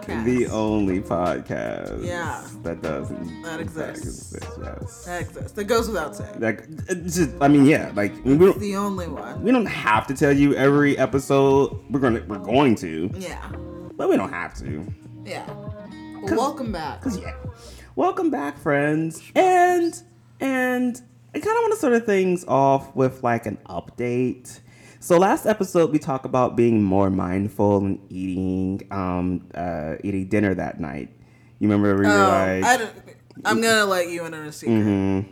podcast. The only podcast. Yeah. That does That exists. exist, yes. That exists. That goes without saying. Like, uh, just, I mean, yeah, like we don't, the only one. we don't have to tell you every episode. We're gonna, we're going to, Yeah. but we don't have to. Yeah. Well, welcome back. Cause yeah, welcome back, friends, and and I kind of want to start of things off with like an update. So last episode we talked about being more mindful and eating um uh eating dinner that night. You remember we were Oh, like I don't, I'm gonna let you in on a secret. mhm.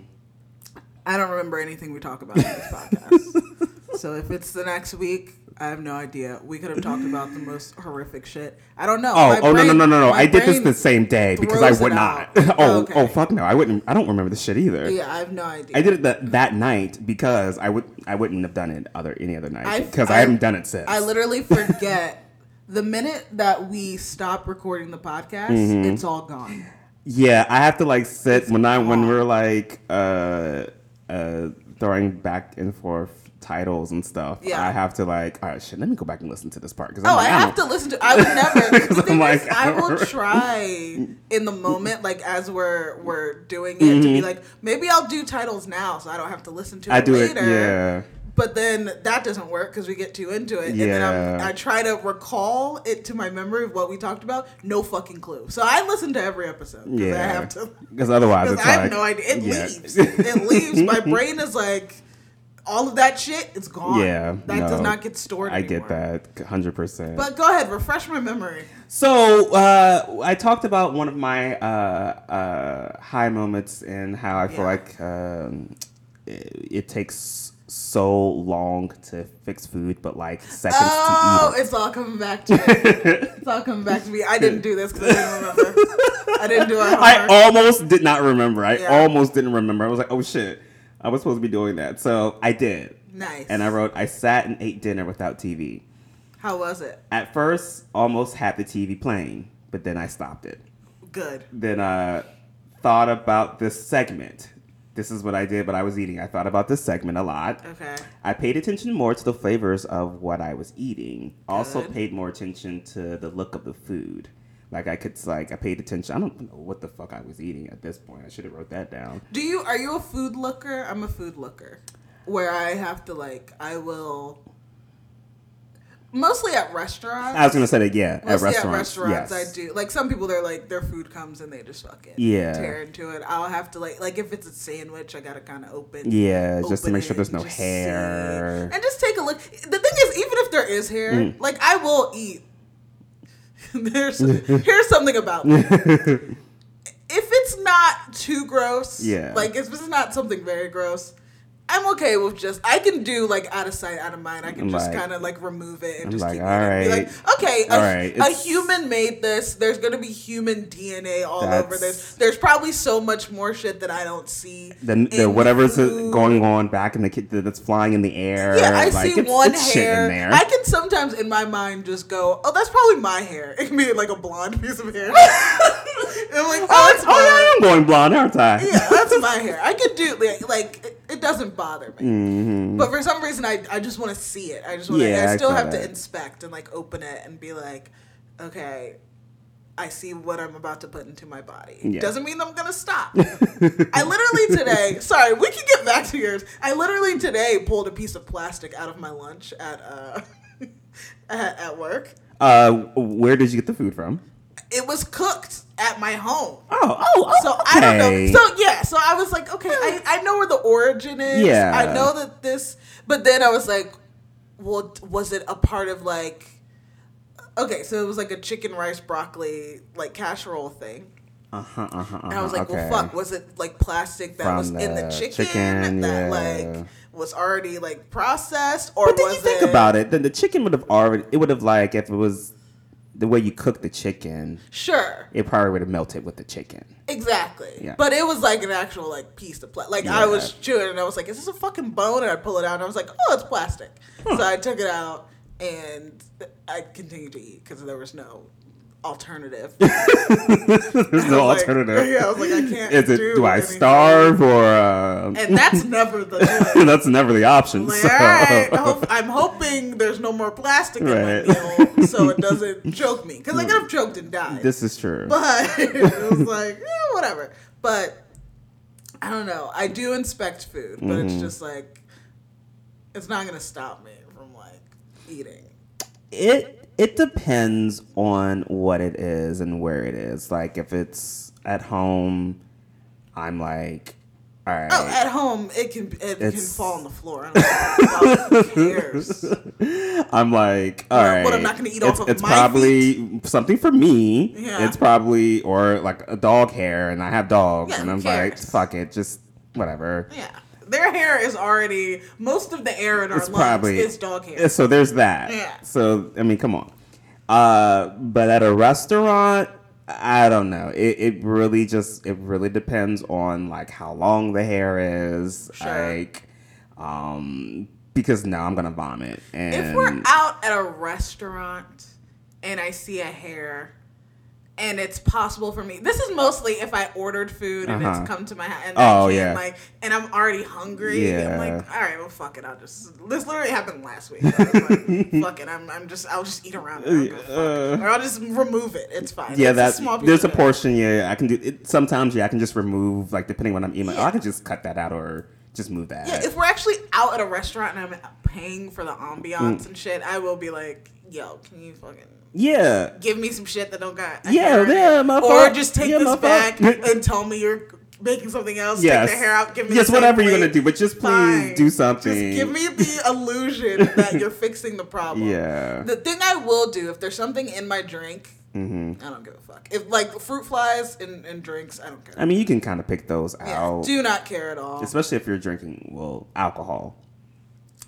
I don't remember anything we talk about in this podcast. so if it's the next week, I have no idea. We could have talked about the most horrific shit. I don't know. Oh, My oh no, no, no, no, no! I did this the same day because I would not. oh, Oh, okay. oh, fuck no! I wouldn't. I don't remember this shit either. Yeah, I have no idea. I did it that that night because I would I wouldn't have done it other any other night because I, I- haven't done it since. I literally forget the minute that we stop recording the podcast. Mm-hmm. It's all gone. Yeah, I have to like sit It's when I when we're like uh uh throwing back and forth titles and stuff. Yeah. I have to like all right shit. Let me go back and listen to this part because Oh, I have to listen to. I would never. I'm thing like, is, I I will try in the moment, like as we're we're doing it, to be like, maybe I'll do titles now, so I don't have to listen to it Mm-hmm. I do later. it. Yeah. But then that doesn't work because we get too into it, and then I'm, I try to recall it to my memory of what we talked about. No fucking clue. So I listen to every episode. 'cause Yeah. I have to. Because otherwise Because it's I like have no idea. It yeah. leaves. It leaves. My brain is like, all of that shit is gone. Yeah, That does not get stored. I get that hundred percent. But go ahead, refresh my memory. So uh, I talked about one of my uh, uh, high moments and how I feel Yeah. like um, it, it takes so long to fix food, but like seconds Oh, to eat it. it's all coming back to me. it's all coming back to me. I didn't do this because I didn't remember. I didn't do it. I almost did not remember. I Yeah. almost didn't remember. I was like, oh shit, I was supposed to be doing that. So I did. nice. And I wrote, I sat and ate dinner without TV. How was it? At first, almost had the TV playing, but then I stopped it. Good. then uh thought about this segment. This is what I did, but I was eating. I thought about this segment a lot. Okay. I paid attention more to the flavors of what I was eating. Also paid more attention to the look of the food. Like I could like I paid attention. I don't know what the fuck I was eating at this point. I should have wrote that down. Do you are you a food looker? I'm a food looker, where I have to like I will. Mostly at restaurants. I was gonna say that yeah, at restaurants. at restaurants, yes. I do. Like some people, they're like their food comes and they just fucking Yeah. tear into it. I'll have to like like if it's a sandwich, I gotta kind of open. Yeah, just to make sure there's no hair. and just take a look. The thing is, even if there is hair, Mm. like I will eat. There's here's something about me. if it's not too gross, Yeah. like if it's not something very gross. I'm okay with just I can do like out of sight, out of mind. I can I'm just like- kind of like remove it and I'm just like, keep all eating. Be like, okay, a, All right, a human made this. There's gonna be human DNA all over this. There's probably so much more shit that I don't see. Then the whatever's food. going on back in the kitchen that's flying in the air. Yeah, I like, see it's- one it's hair. I can sometimes in my mind just go, "Oh, that's probably my hair." It can be like a blonde piece of hair. and I'm like, "Oh, Oh, it's oh yeah, I am going blonde, aren't I? Yeah, that's my hair. I could do like, like it, doesn't bother me. hmm But for some reason, I, I just want to see it. I just want to. Yeah, I I still feel have to inspect and like open it and be like, okay, I see what I'm about to put into my body. Yeah. Doesn't mean I'm gonna stop. I literally today. Sorry, we can get back to yours. I literally today pulled a piece of plastic out of my lunch at uh at, at work. Uh, where did you get the food from? It was cooked at my home. Oh, oh, So I don't know. So yeah, so I was like, okay, I, I know where the origin is. Yeah. I know that this but then I was like, well, was it a part of like Okay, so it was like a chicken rice broccoli like casserole thing. uh huh, uh huh. uh-huh, And I was like, okay. well fuck, was it like plastic that From was in the chicken, chicken, that yeah. like was already like processed or But then you think it about it. Then the chicken would have already. It would have like if it was the way you cook the chicken. Sure. It probably would have melted with the chicken. Exactly. Yeah. But it was like an actual like piece of plastic. Like I was chewing and I was like, "Is this a fucking bone?" And I pull it out and I was like, "Oh, it's plastic." So I took it out and I continued to eat because there was no alternative. There's no Like, alternative. Yeah, I was like, I can't. It? Do, Do I anything. starve or? Uh, And that's never the. that's never the option. Like, so- right, hope, I'm hoping there's no more plastic in my meal so it doesn't choke me. Because I could have choked and died. This is true. but it was like, eh, whatever. But I don't know. I do inspect food, but Mm-hmm. it's just like, it's not going to stop me from like eating. It it depends on what it is and where it is. Like if it's at home, I'm like, all right. Oh, at home, it can it can fall on the floor. I don't know, cares. I'm like, all What- right. what, I'm not gonna eat it's, off of It's my probably something for me. Yeah. It's probably or like a dog hair, and I have dogs, Yeah, and I'm like, fuck it, just whatever. Yeah. Their hair is already most of the air in our It's lungs probably is dog hair. So there's that. Yeah. So I mean, come on. Uh, but at a restaurant, I don't know. It it really just it really depends on like how long the hair is. Sure. Like, um, because now I'm gonna vomit. And If we're out at a restaurant and I see a hair and it's possible for me. This is mostly if I ordered food and Uh-huh. it's come to my house and Oh, I yeah. like and I'm already hungry. I'm Yeah. like, all right, well fuck it. I'll just this literally happened last week. I was like, fuck it. I'm, I'm just I'll just eat around it. I don't give a fuck. Uh, or I'll just remove it. It's fine. yeah, that's small there's a portion. Yeah, I can do it. Sometimes, yeah, I can just remove like depending on what I'm eating. Like, oh, I can just cut that out or just move that. Yeah, if we're actually out at a restaurant and I'm paying for the ambiance Mm. and shit, I will be like, yo, can you fucking yeah. give me some shit that don't got Yeah, hair yeah, my or fault. just take Yeah, this fault. back and tell me you're making something else. Yes. Take the hair out. Give me Yes, whatever you're gonna do, but just please Fine. do something. Just give me the illusion that you're fixing the problem. Yeah. The thing I will do if there's something in my drink, Mm-hmm. I don't give a fuck. If like fruit flies in, in drinks, I don't care. I mean, you can kind of pick those yeah, out, do not care at all. especially if you're drinking well alcohol.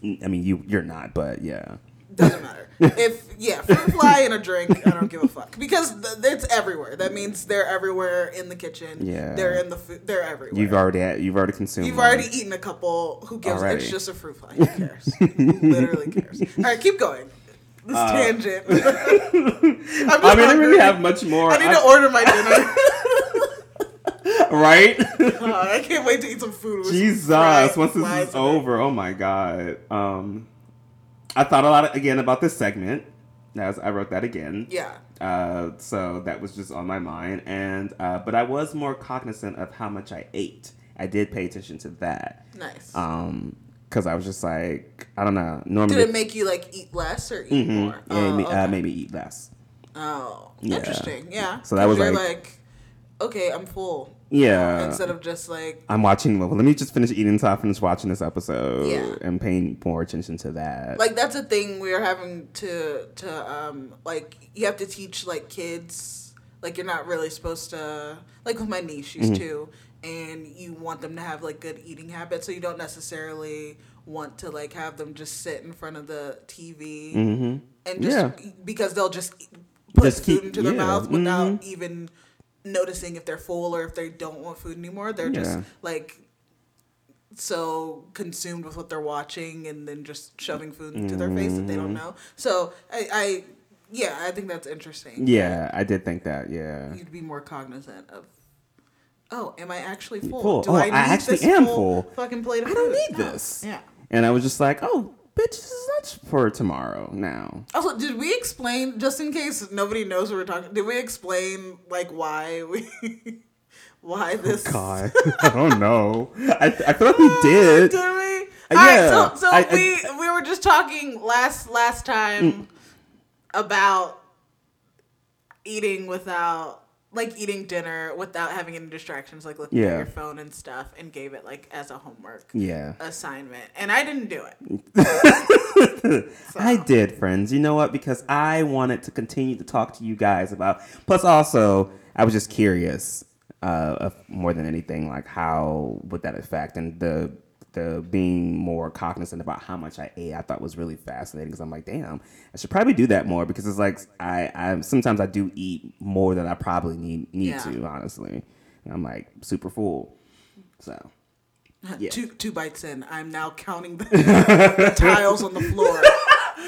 I mean, you you're not, but yeah. Doesn't matter. if yeah, fruit fly in a drink, I don't give a fuck because th- it's everywhere. That means they're everywhere in the kitchen. Yeah. they're in the food. They're everywhere. You've already had, you've already consumed. You've one. already eaten a couple. Who gives? Already. It's just a fruit fly. Who cares? Literally cares. All right, keep going. This tangent. I'm just Uh, I mean, I really have much more. I need I- to order my dinner. right? Uh, I can't wait to eat some food. with Jesus, once this is over, oh my god. Um, I thought a lot again about this segment. As I wrote that again. Yeah. Uh, so that was just on my mind, and uh, but I was more cognizant of how much I ate. I did pay attention to that. Nice. Um, because I was just like, I don't know. Normally, Did it make you like eat less or eat more? yeah, it Oh, ma- uh, made me eat less. Oh, Yeah. interesting. Yeah. So that was you're like- okay, I'm full. Yeah. Instead of just like, I'm watching. Well, let me just finish eating until I finish watching this episode Yeah. and paying more attention to that. like that's a thing we are having to to um like you have to teach like kids like you're not really supposed to like with my niece she's Mm-hmm. two and you want them to have like good eating habits so you don't necessarily want to like have them just sit in front of the TV hmm and just Yeah. because they'll just put Just food keep- into their yeah, mouth without mhm. even noticing if they're full or if they don't want food anymore. They're just like so consumed with what they're watching and then just shoving food into their face that they Mm-hmm. don't know. So I, I yeah, I think that's interesting. Yeah, I did think that. Yeah. You'd be more cognizant of Oh, am I actually full? Full. Do Oh, I I actually this am full. Fucking plate I don't need No. this. Yeah. And I was just like, oh, bitch, this is lunch for tomorrow now. Also, did we explain just in case nobody knows what we're talking? Did we explain like why we why this? God, I don't know. I, I feel like we did. Did we? All Uh, right, yeah. so so I- I- we we were just talking last last time about eating without like eating dinner without having any distractions, like looking at your phone and stuff, and gave it like as a homework Yeah. assignment, and I didn't do it. I did, friends. You know what? Because I wanted to continue to talk to you guys about. Plus, also, I was just curious, uh, of more than anything, like how would that affect and the the being more cognizant about how much I ate. I thought was really fascinating because I'm like, damn, I should probably do that more because it's like I I sometimes I do eat more than I probably need need Yeah. to. Honestly, and I'm like super full. So uh, Yeah. Two two bites in, I'm now counting the, the tiles on the floor.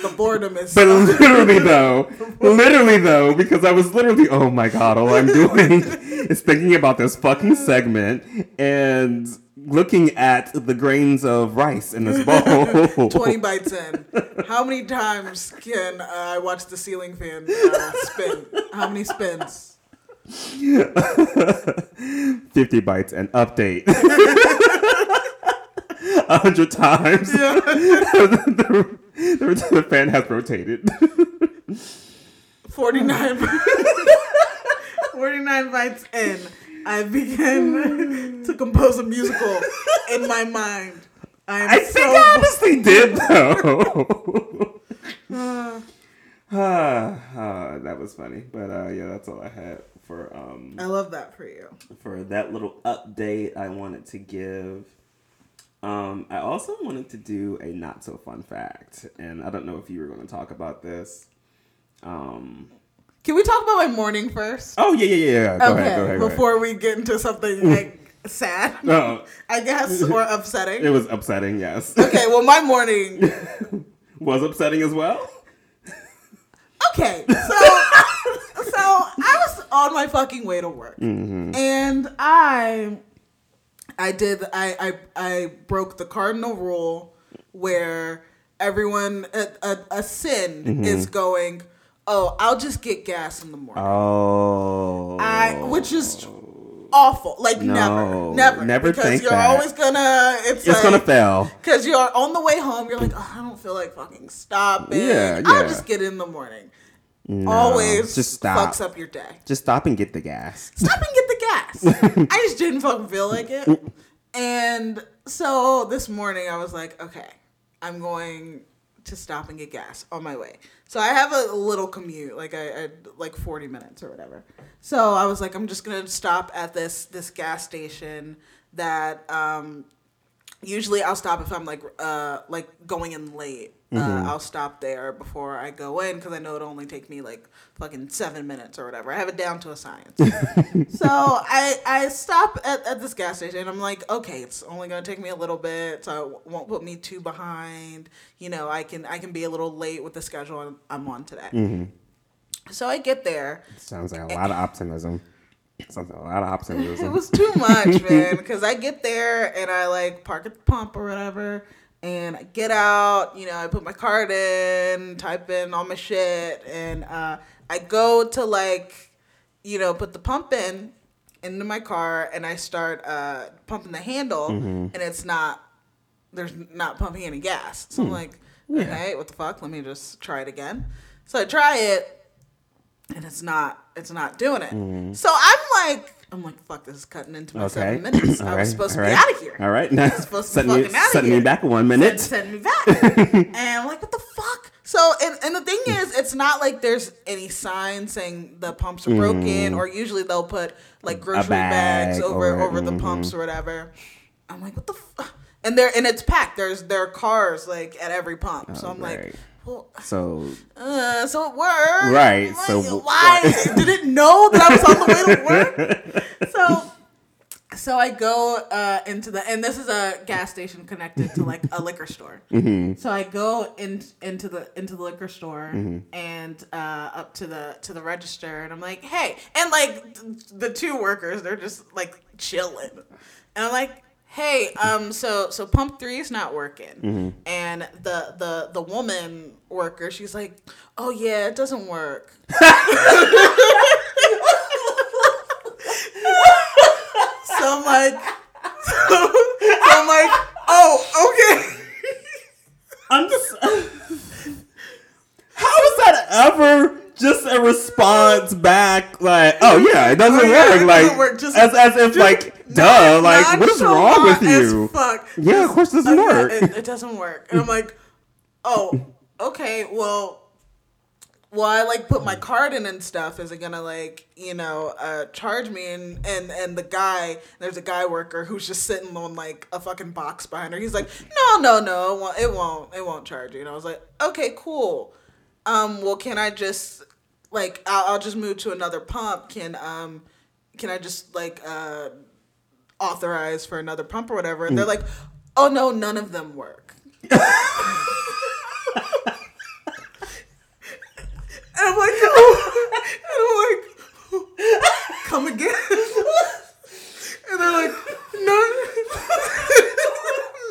the boredom is. But literally though, literally though, because I was literally, oh my god, all I'm doing is thinking about this fucking segment and looking at the grains of rice in this bowl. 20 bites in. How many times can uh, I watch the ceiling fan uh, spin? How many spins? 50 bites and update. A hundred times. the, the, the fan has rotated. 49, 49 bites in. I began to compose a musical in my mind. I I so think I honestly did though. Ah, ah, that was funny, but uh, yeah, that's all I had for um I love that for you. for that little update I wanted to give. Um, I also wanted to do a not so fun fact, and I don't know if you were going to talk about this. Um, Can we talk about my morning first? oh yeah, yeah, yeah. yeah. Go okay, ahead, go ahead. Go before we get into something like sad. No, I guess, or upsetting. it was upsetting. Yes, Okay, well, my morning. was upsetting as well. Okay, so so I was on my fucking way to work, Mm-hmm. and I I did I I I broke the cardinal rule where everyone a, a, a sin Mm-hmm. is going. Oh, I'll just get gas in the morning. Oh, I, which is awful. Like No, never, never, never because you're that. always gonna. It's, it's gonna fail. Because you're on the way home, you're like, oh, I don't feel like fucking stopping. Yeah, yeah. I'll just get in the morning. No, Always just stop. fucks up your day. Just stop and get the gas. Stop and get the gas. I just didn't fucking feel like it. And so this morning I was like, okay, I'm going to stop and get gas on my way. So I have a little commute, like I, I like 40 minutes or whatever. So I was like, I'm just gonna stop at this this gas station that um, usually I'll stop if I'm like uh like going in late. Uh, I'll stop there before I go in because I know it'll only take me like fucking seven minutes or whatever. I have it down to a science. so I I stop at, at this gas station I'm like, okay, it's only gonna take me a little bit, so it won't put me too behind. You know, I can I can be a little late with the schedule I'm- I'm on today. So I get there. Sounds like a lot of optimism. Like a lot of It was too much, man. Because I get there and I like park at the pump or whatever, and I get out. You know, I put my card in, type in all my shit, and uh, I go to like, you know, put the pump in into my car, and I start uh, pumping the handle, and it's not. There's not pumping any gas. So I'm like, okay, what the fuck? Let me just try it again. So I try it, and it's not it's not doing it. Mm-hmm. So I'm like I'm like fuck this is cutting into my Okay. seven minutes. I All was right, supposed all to be right, out of here. All right. Now, supposed to set be me, set me back one minute. send me back. and I'm like, what the fuck? So and, and the thing is, it's not like there's any sign saying the pumps are broken, mm-hmm. or usually they'll put like grocery bags over or- over the mm-hmm. pumps or whatever. I'm like, what the fuck? And they're and it's packed. There's there are cars like at every pump. So oh, I'm right. like, So uh, so it worked. Right, so- why did it know that I was on the way to work? So so I go uh, into the and this is a gas station connected to like a liquor store. So I go in, into the into the liquor store and uh, up to the to the register and I'm like, hey, and like th- the two workers, they're just like chilling, and I'm like. Hey, um, so so pump three is not working, and the the the woman worker, she's like, oh yeah, it doesn't work. So I'm like, so, I'm like, oh, okay. I'm just. How is that ever just a response back? Like, oh yeah, it doesn't Oh, yeah, work. it like, doesn't work. Just- as as if like, duh. Like, what is wrong with you? Fuck. Yeah, of course it doesn't work. it, it doesn't work. And I'm like, oh, okay, well, well, I like put my card in and stuff. Is it gonna like you know uh, charge me? And and and the guy, there's a guy worker who's just sitting on like a fucking box behind her. He's like, no, no, no, it won't, it won't, it won't charge you. And I was like, okay, cool. Um, well, can I just like I'll, I'll just move to another pump? Can um, can I just like uh authorized for another pump or whatever. And they're mm. like, oh no, none of them work. and I'm like, "No," and I'm like, come again. and they're like, none.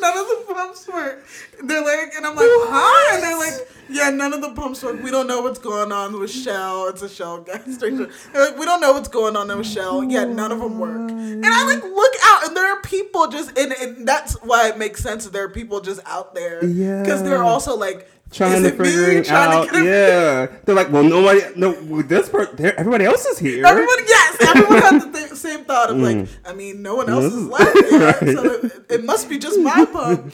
none of the pumps work. They're like, and I'm like, what? huh? And they're like, yeah, none of the pumps work. We don't know what's going on with Shell. It's a Shell gas station. Like, we don't know what's going on with Shell. Yeah, none of them work. And I like look out, and there are people just, and, and that's why it makes sense. that There are people just out there because they're also like trying to figure it Trying to out. it- Yeah, they're like, well, nobody, no, this person, everybody else is here. Everybody, yes, everyone had the th- same thought of like, I mean, no one else is left, Mm. Right. so it, it must be just my pump.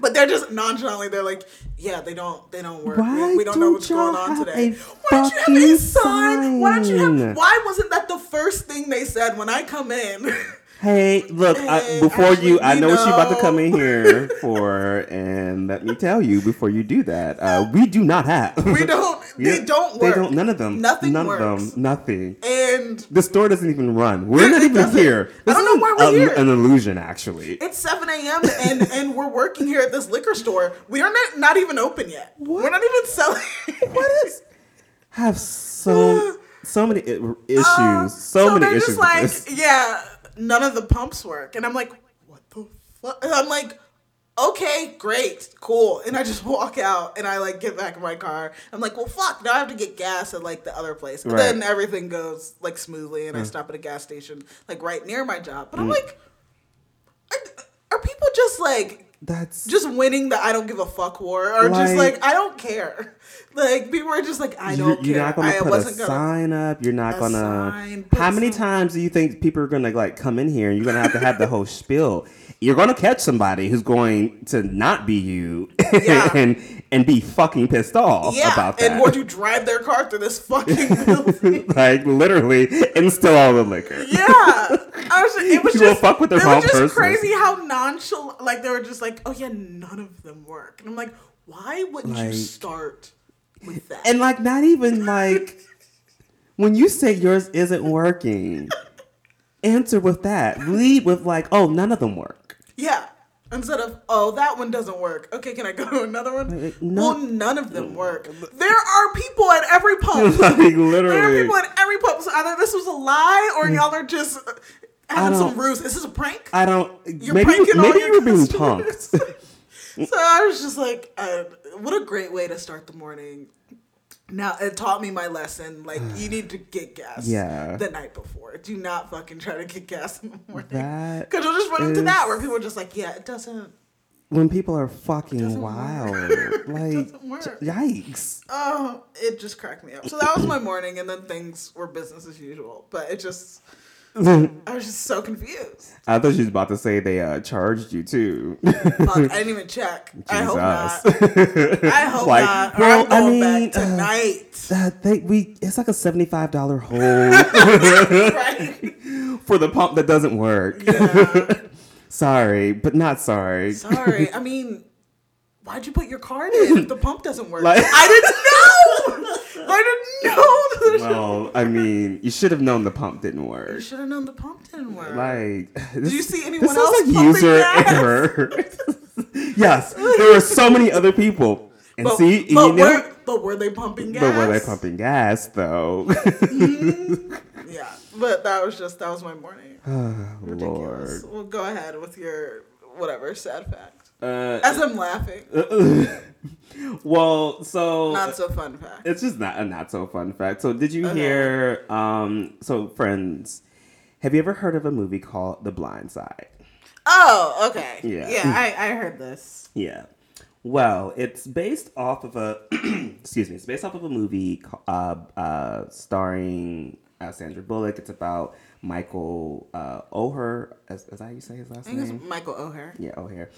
But they're just nonchalantly. They're like, yeah, they don't, they don't work. We, we don't know don't what's going on today. Why don't you have a sign? Why don't you have? Why wasn't that the first thing they said when I come in? Hey, look, I, Hey, before you, I we know what you're about to come in here for, and let me tell you before you do that, uh, we do not have. we don't. They Yeah, don't They don't. None of them. Nothing None works. of them. Nothing. And The store doesn't even run. We're not even here. I This don't know why we're a- here. An illusion, actually. it's 7 a.m. and and we're working here at this liquor store. We are not, not even open yet. What? We're not even selling. What is? Have so so many issues. Uh, so, many issues. just like, yeah, none of the pumps work, and I'm like, what the fuck? And I'm like, okay, great, cool, and I just walk out, and I like get back in my car. I'm like, well, fuck, now I have to get gas at like the other place, but Right. then everything goes like smoothly, and I mm. stop at a gas station like right near my job, but I'm mm. like, are, are people just like That's just winning the I don't give a fuck war, or just Like- like I don't care. Like people are just like I don't you're care. not gonna I put a sign up. You're not gonna. sign, How many times do you think people are gonna like come in here and you're gonna have to have the whole spiel? You're gonna catch somebody who's going to not be you Yeah. and and be fucking pissed off Yeah, about that. and would you drive their car through this fucking like literally instill all the liquor. yeah, I was. It was You just. fuck with their wrong just person. crazy how nonchalant. Like they were just like, oh yeah, none of them work, and I'm like, why wouldn't you start with that? And like not even like when you say yours isn't working, answer with that. Lead with like, oh, none of them work. yeah. Instead of, oh, that one doesn't work. Okay, can I go to another one? Like, no- well, none of them work. There are people at every pump. like There are literally. people at every pump. So either this was a lie or y'all are just having some ruse. Is this a prank? I don't. You're maybe pranking all maybe your you were being punked. so I was just like, uh, what a great way to start the morning. Now it taught me my lesson. Like you need to get gas. Yeah. The night before. Do not fucking try to get gas in the morning. That Because you'll just run into that where people are just like, yeah, it doesn't. when people are fucking wild, like yikes. Oh, it just cracked me up. So that was my morning, and then things were business as usual. But it just, I was just so confused. I thought she was about to say they uh, charged you too. Fuck, I didn't even check. I hope not. Jesus. I hope Like, not. Well, I mean, uh, tonight. Uh, they, we it's like a seventy five dollar hole right? for the pump that doesn't work. Yeah. sorry, but not sorry. Sorry. I mean, why'd you put your card in if the pump doesn't work? Like- I didn't know. I didn't know. Well, I mean, you should have known the pump didn't work. you should have known the pump didn't work. Like, Did this, you see anyone this else like pumping user gas? error. yes, there were so many other people, and but, see, but, you know, were, but were they pumping gas? but were they pumping gas though? Mm-hmm. Yeah, but that was just that was my morning. oh, Ridiculous. Lord. Well, go ahead with your whatever sad fact. Uh, As I'm laughing, well, so not so fun fact. It's just not a not so fun fact. So did you Okay. hear um so friends, have you ever heard of a movie called The Blind Side? Oh, okay. Yeah. yeah. I, I heard this. Yeah. Well, it's based off of a excuse me, it's based off of a movie uh uh starring uh, Sandra Bullock. It's about Michael uh O'Hare. Is, is that how you say his last I think name? it's Michael O'Hare. yeah, O'Hare.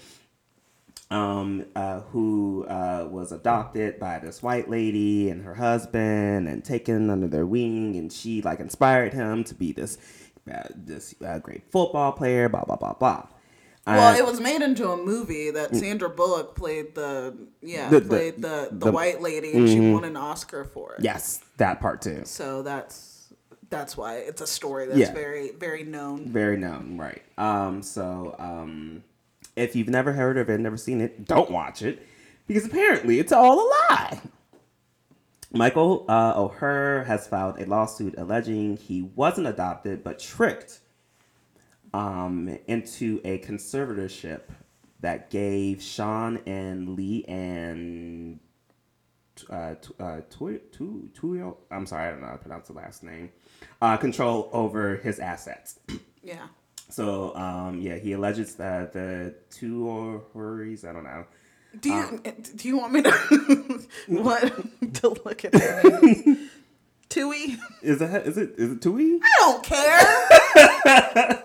Um, uh, who uh, was adopted by this white lady and her husband, and taken under their wing, and she like inspired him to be this uh, this uh, great football player. Blah blah blah blah. Well, Uh, it was made into a movie that Sandra Bullock played the yeah The- played the, the, the- white lady and she Mhm. won an Oscar for it. yes, that part too. So that's that's why it's a story that's Yeah. very very known. Very known, right? Um, so um, if you've never heard of it, never seen it, don't watch it because apparently it's all a lie. Michael uh, O'Hare has filed a lawsuit alleging he wasn't adopted but tricked um, into a conservatorship that gave Sean and Lee and uh, t- uh, I'm sorry, I don't know how to pronounce the last name. Uh, control over his assets. Yeah. So um, yeah, he alleges that the two or hurries. I don't know. Do you Um, do you want me to what to look at their names? Tuohy? Is that is it is it Tuohy? I don't care.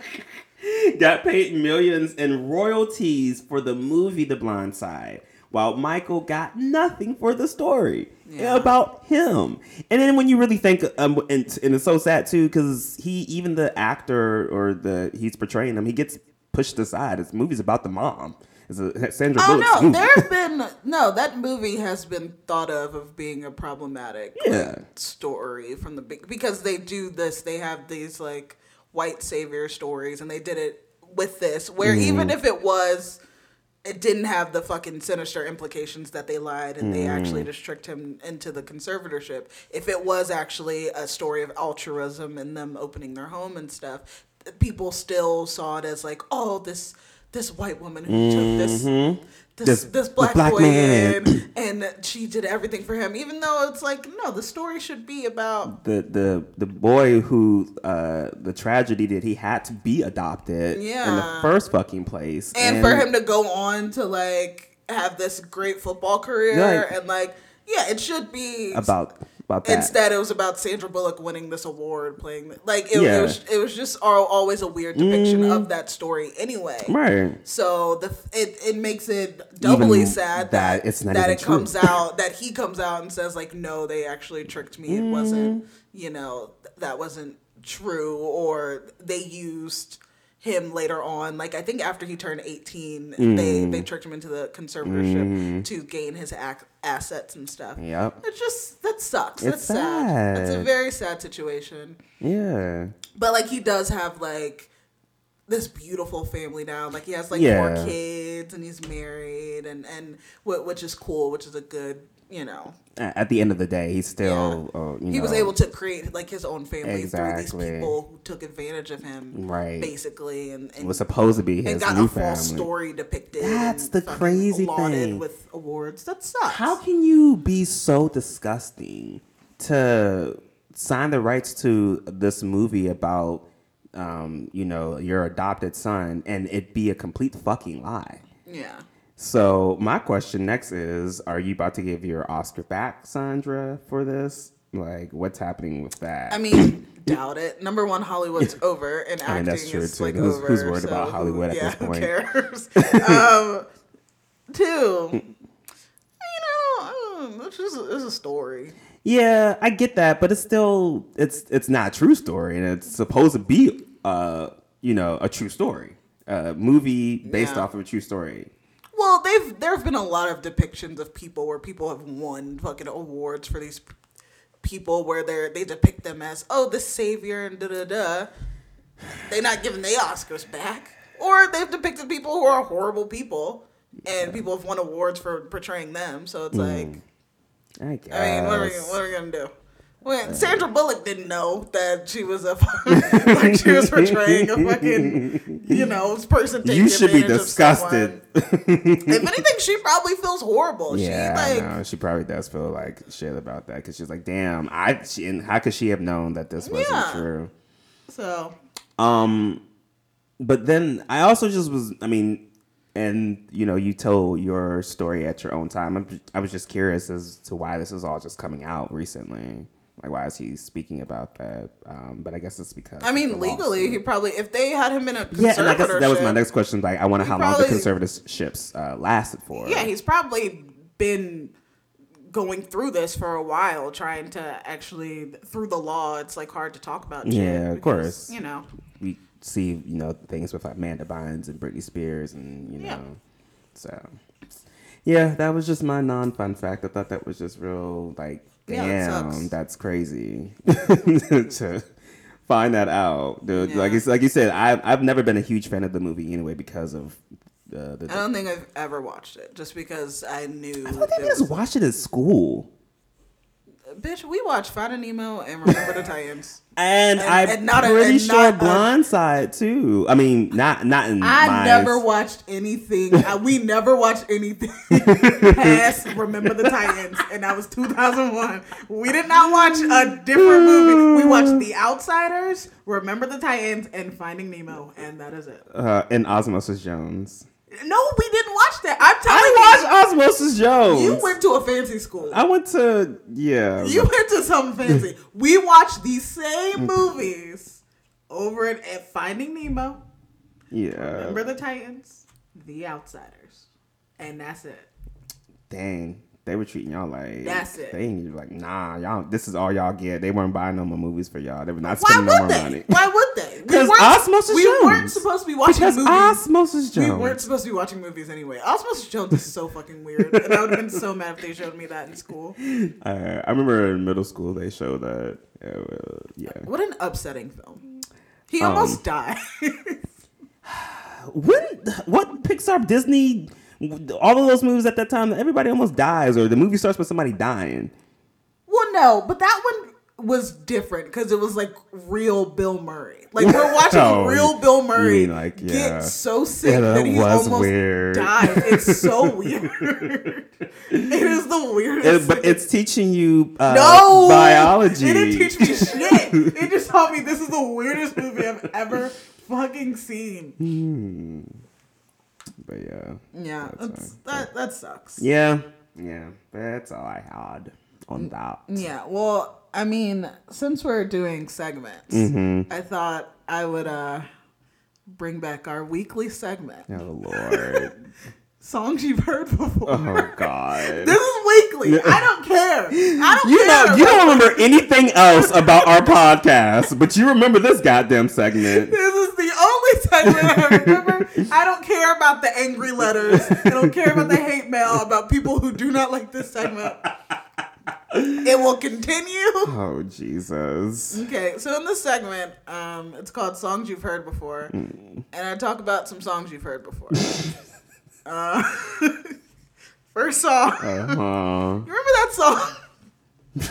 got paid millions in royalties for the movie The Blind Side, while Michael got nothing for the story Yeah. about him. And then when you really think, um, and, and it's so sad too, because he, even the actor or the he's portraying him, he gets pushed aside. This movie's about the mom. It's a Sandra Oh no, there's been no that movie has been thought of of being a problematic like, Yeah. story from the big because they do this. They have these like white savior stories, and they did it with this. Where Mm-hmm. even if it was, it didn't have the fucking sinister implications that they lied and they Mm-hmm. actually just tricked him into the conservatorship. If it was actually a story of altruism and them opening their home and stuff, people still saw it as like, oh, this this white woman who took this this. This- black, black boy man. in and she did everything for him even though it's like no the story should be about the the the boy who uh the tragedy that he had to be adopted yeah. in the first fucking place and, for him to go on to like have this great football career Right. and like yeah it should be about about that instead it was about Sandra Bullock winning this award playing like it, Yeah. it was it was just always a weird depiction of that story anyway Mm-hmm. right So the it, it makes it doubly Even sad that that it's not that it true. comes out that he comes out and says like no they actually tricked me it wasn't Mm-hmm. you know th- that wasn't true or they used him later on like I think after he turned 18 they Mm. they tricked him into the conservatorship to gain his ac- assets and stuff. Yep. It's just that sucks. It's That's sad. That's a very sad situation. yeah But like he does have like this beautiful family now. Like he has like Yeah. four kids and he's married and and which is cool, which is a good you know. At the end of the day he's still yeah. uh, he was able to create like his own family through these people who took advantage of him, Right. Basically, and, and was supposed to be and his got new a false family story depicted. That's the crazy thing. with awards. That sucks. how can you be so disgusting to sign the rights to this movie about um, you know your adopted son and it be a complete fucking lie Yeah. So my question next is: Are you about to give your Oscar back, Sandra, for this? Like, what's happening with that? I mean, doubt it. Number one, Hollywood's over, and acting mean, that's true, is too. like Who's- over. who's worried so about Hollywood at this point? Who cares? um, two. I I I don't, it's just it's a story. yeah, I get that, but it's still it's it's not a true story, and it's supposed to be uh you know a true story, a movie based Yeah. off of a true story. Well, they've there have been a lot of depictions of people where people have won fucking awards for these people where they they depict them as oh the savior and da da da. They're not giving their Oscars back, or they've depicted people who are horrible people, and people have won awards for portraying them. So it's hmm. like, I. I mean, what are we what are we gonna do? When Sandra Bullock didn't know that she was a like she was portraying a fucking you know person taking you should be disgusted. if anything, she probably feels horrible. Yeah, she like know. She probably does feel like shit about that because she's like, "Damn, I." She, and how could she have known that this wasn't Yeah. true? so. Um, but then I also just was, I mean, and you know, you told your story at your own time. I'm, I was just curious as to why this is all just coming out recently. Like, why is he speaking about that? Um, but I guess it's because I mean, legally, lawsuit. he probably if they had him in a yeah, and I guess that was my next question. Like, I wonder how long the conservatorships uh, lasted for. Yeah, he's probably been going through this for a while, trying to actually through the law. It's like hard to talk about. Yeah, of course. You know, we see you know things with Amanda Bynes and Britney Spears and you know Yeah. so yeah that was just my non-fun fact I thought that was just real like Yeah, that damn sucks. that's crazy. To find that out dude. Like it's like you said I've I've never been a huge fan of the movie anyway because of uh, the I don't think I've ever watched it just because I knew I it they just was watched it at school bitch, we watched Finding Nemo and Remember the Titans. And, And- I'm and not a- pretty and sure a- Blindside too. I mean, not not in I my never watched anything. uh, we never watched anything past Remember the Titans, and that was 2001. We did not watch a different movie. We watched The Outsiders, Remember the Titans, and Finding Nemo, and that is it. uh, in Osmosis Jones. No, we didn't watch that. I'm telling you. I watched Osmosis Jones. you, you went to a fancy school. I went to yeah. You went to something fancy. We watched these same movies over at, at Finding Nemo, yeah. Remember the Titans, The Outsiders, and that's it. Dang. They were treating y'all like That's it. They ain't like nah, y'all. This is all y'all get. They weren't buying no more movies for y'all. They were not spending no more they? money. Why would they? We 'Cause weren't- Osmosis We Jones. weren't supposed to be watching Because movies. Osmosis Jones. we weren't supposed to be watching movies anyway. Osmosis Jones is so fucking weird, and I would have been so mad if they showed me that in school. Uh, I remember in middle school they showed that. Uh, yeah. What an upsetting film. He Um, almost died. When what Pixar Disney all of those movies at that time everybody almost dies or the movie starts with somebody dying. well, no, but that one was different because it was like real Bill Murray. Like we're watching Oh, real Bill Murray mean like, yeah. get so sick Yeah, that that he almost weird. died. It's so weird. it is the weirdest. It- but it's teaching you uh, No biology. It didn't teach me shit. It just taught me this is the weirdest movie I've ever fucking seen. But yeah. Yeah, That's that's, fine. that that sucks. Yeah. Yeah. That's all I had on that. Yeah, well, I mean, since we're doing segments, Mm-hmm. I thought I would uh bring back our weekly segment. Oh Lord. Songs you've heard before. oh God. This is weekly. I don't care. I don't You care. know, you don't remember anything else about our podcast, but you remember this goddamn segment. This is the only segment I remember. I don't care about the angry letters. I don't care about the hate mail about people who do not like this segment. It will continue. Oh Jesus. Okay, so in this segment, um, it's called "Songs You've Heard Before," and I talk about some songs you've heard before. uh, first song, Uh-huh. you remember that song?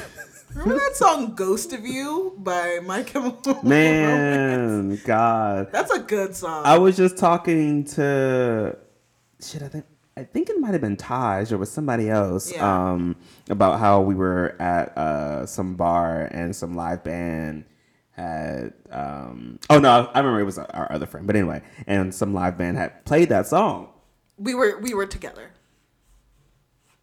Remember that song "Ghost of You" by My Chemical Romance? Man, God. That's a good song. I was just talking to shit. I think I think it might have been Taj or was somebody else. Yeah. Um, about how we were at uh some bar and some live band had um. Oh no, I remember it was our other friend. But anyway, and some live band had played that song. we were we were together.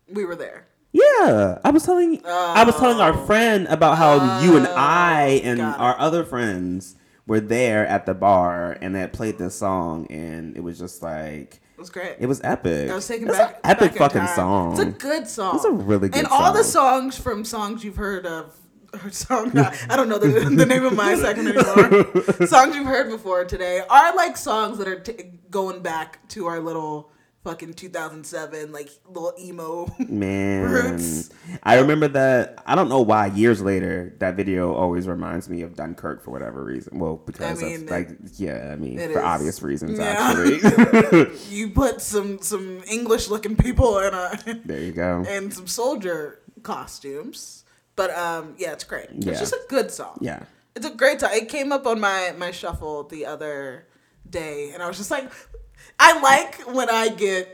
We were there. Yeah, I was telling I was telling our oh. friend about how you and oh, I and Oh. got it. our other friends were there at the bar and they had played this song and it was just like It was great. it was epic. I was taken it's back. an epic back in fucking song. It's a good song. It's a really good song. And all the songs from songs you've heard of. Or song, I don't know the, the name of my segment anymore. songs you've heard before today are like songs that are t- going back to our little fucking 2007 like little emo. Man, Roots. I remember that. I don't know why. Years later, that video always reminds me of Dunkirk for whatever reason. Well, because mean, of like, yeah, I mean, for is. obvious reasons, Yeah. actually. you put some some English looking people in a there you go. and some soldier costumes. But um yeah, it's great. Yeah. It's just a good song. Yeah. It's a great song. It came up on my my shuffle the other day, and I was just like, I like when I get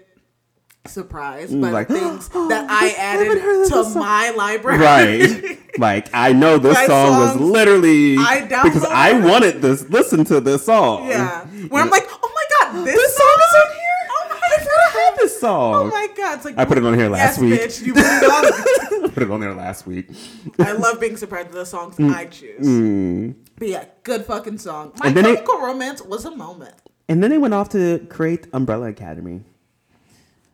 surprised by like, the things that I added to song. my library. Right. like I know this My song was literally I because I wanted this listen to this song. yeah. Where I'm like, oh my god, this, This song song is on here. Oh my God. I forgot I had this song. Oh my god! It's like I put it on here last yes, week. bitch, you put it on. put it on there last week. I love being surprised with the songs I choose. Mm. But yeah, good fucking song. My And then it- Chemical Romance was a moment. And then they went off to create Umbrella Academy.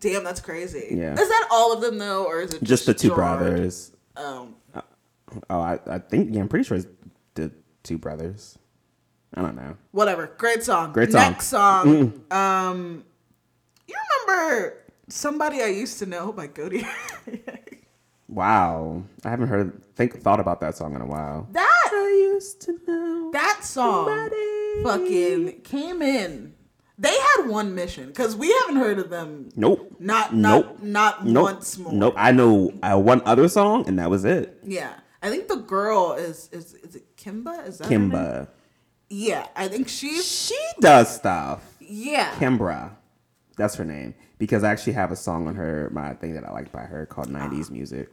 Damn, that's crazy. Yeah. Is that all of them though, or is it Just the two brothers. Um, Oh, I, I think yeah, I'm pretty sure it's the two brothers. I don't know. whatever. Great song. Great song. Next song. Um, you remember somebody I used to know by Gotye? Wow, I haven't heard think thought about that song in a while. that I used to know. that song somebody. fucking came in. They had one mission because we haven't heard of them. Nope. Not Nope. not not Nope. once more. Nope. I know uh, one other song, and that was it. Yeah. I think the girl is is is it Kimba? Is that? Kimba. Yeah, I think she She does stuff. yeah. Kimbra. That's her name. Because I actually have a song on her, my thing that I like by her called 90s Music.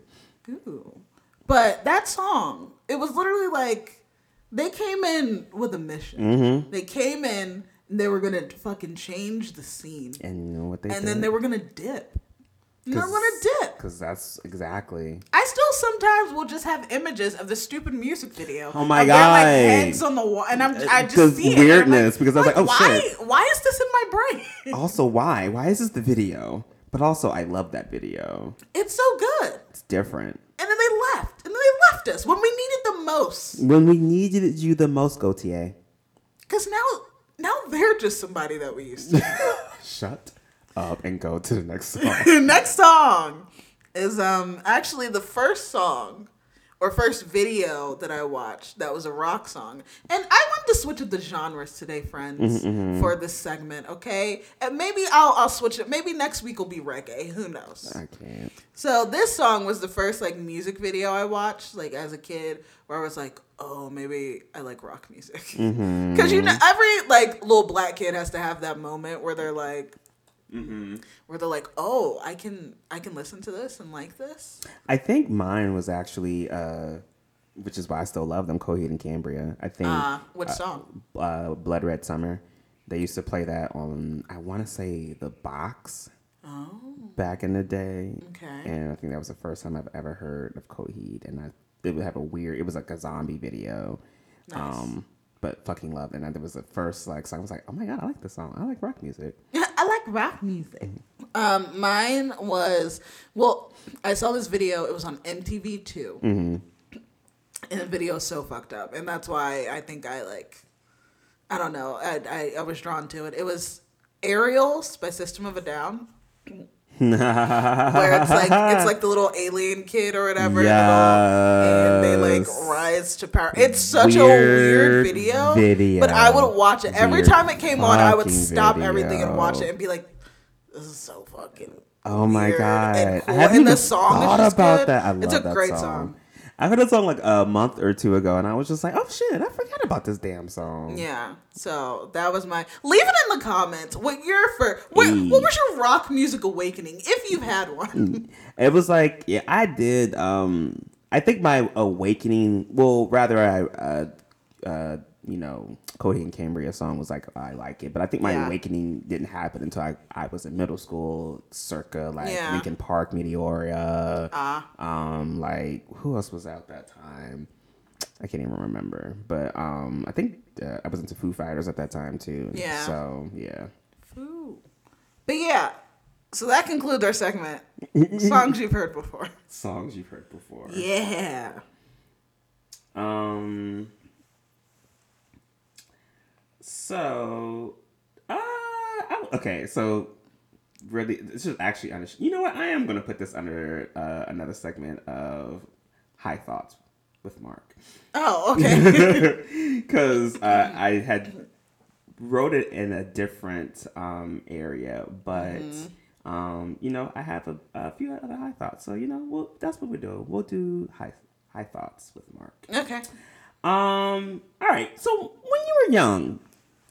Ooh. But that song, it was literally like they came in with a mission. Mm-hmm. They came in and they were gonna fucking change the scene, And you know what they and did? then they were gonna dip. And They're gonna dip. Because that's exactly. I still sometimes will just have images of the stupid music video. Oh my their, like, God. heads on the wall, and I'm I just see it, and I'm weirdness, because I was like, oh, why, shit. Why is this in my brain? Also, why? Why is this the video? But also, I love that video. It's so good. Different. And then they left, and then they left us when we needed the most. When we needed you the most, Gotye. Because now, now they're just somebody that we used to. Shut up and go to the next song. The next song is um actually the first song or first video that I watched that was a rock song. And I wanted to switch up the genres today, friends, mm-hmm, mm-hmm. for this segment, okay? And maybe I'll I'll switch it. Maybe next week will be reggae. Who knows? I can't. So this song was the first like music video I watched like as a kid where I was like, oh, maybe I like rock music. Mm-hmm. Because you know every like little black kid has to have that moment where they're like, where they're like, oh, I can I can listen to this and like this. I think mine was actually, uh, which is why I still love them, Coheed and Cambria. I think Uh, what song? uh, Blood Red Summer. They used to play that on, I want to say, the box Oh, back in the day. Okay. And I think that was the first time I've ever heard of Coheed. And I, it would have a weird, it was like a zombie video. Nice. Um, but fucking love. And that was the first like song. I was like, oh my God, I like this song. I like rock music. I like rock music. Um, mine was well, I saw this video. It was on MTV 2 and the video is so fucked up, and that's why I think I like. I don't know. I I, I was drawn to it. It was Aerials by System of a Down. Where it's like it's like the little alien kid or whatever, and they like rise to power. It's such a weird Weird video, video. but I would watch it every Weird time it came on. I would stop everything and watch it and be like, "This is so fucking." Oh my weird god! and I haven't And the song is thought about good. that. I love It's a that great song. song. I heard a song like a month or two ago, and I was just like, "Oh shit! I forgot about this damn song." Yeah, so that was my. Leave it in the comments what your first. What, Hey. what was your rock music awakening, if you've had one? It was like, yeah, I did. Um, I think my awakening, well, rather, I, uh, uh, you know, Coheed and Cambria song was like, I like it, but I think my Yeah. awakening didn't happen until I, I was in middle school, circa like Yeah. Linkin Park, Meteora. Ah. Um, like who else was out that time? I can't even remember, but um, I think uh, I was into Foo Fighters at that time too. Yeah. So yeah. Foo. But yeah, so that concludes our segment. Songs you've heard before. Songs you've heard before. Yeah. Um. So, uh, I, okay. So, really, this is actually under. You know what? I am gonna put this under uh, another segment of high thoughts with Mark Oh, okay. because uh, I had wrote it in a different um, area, but. Um, you know, I have a, a few other high thoughts, so you know, well, that's what we do. We'll do high high thoughts with Mark. okay. Um. All right. So when you were young,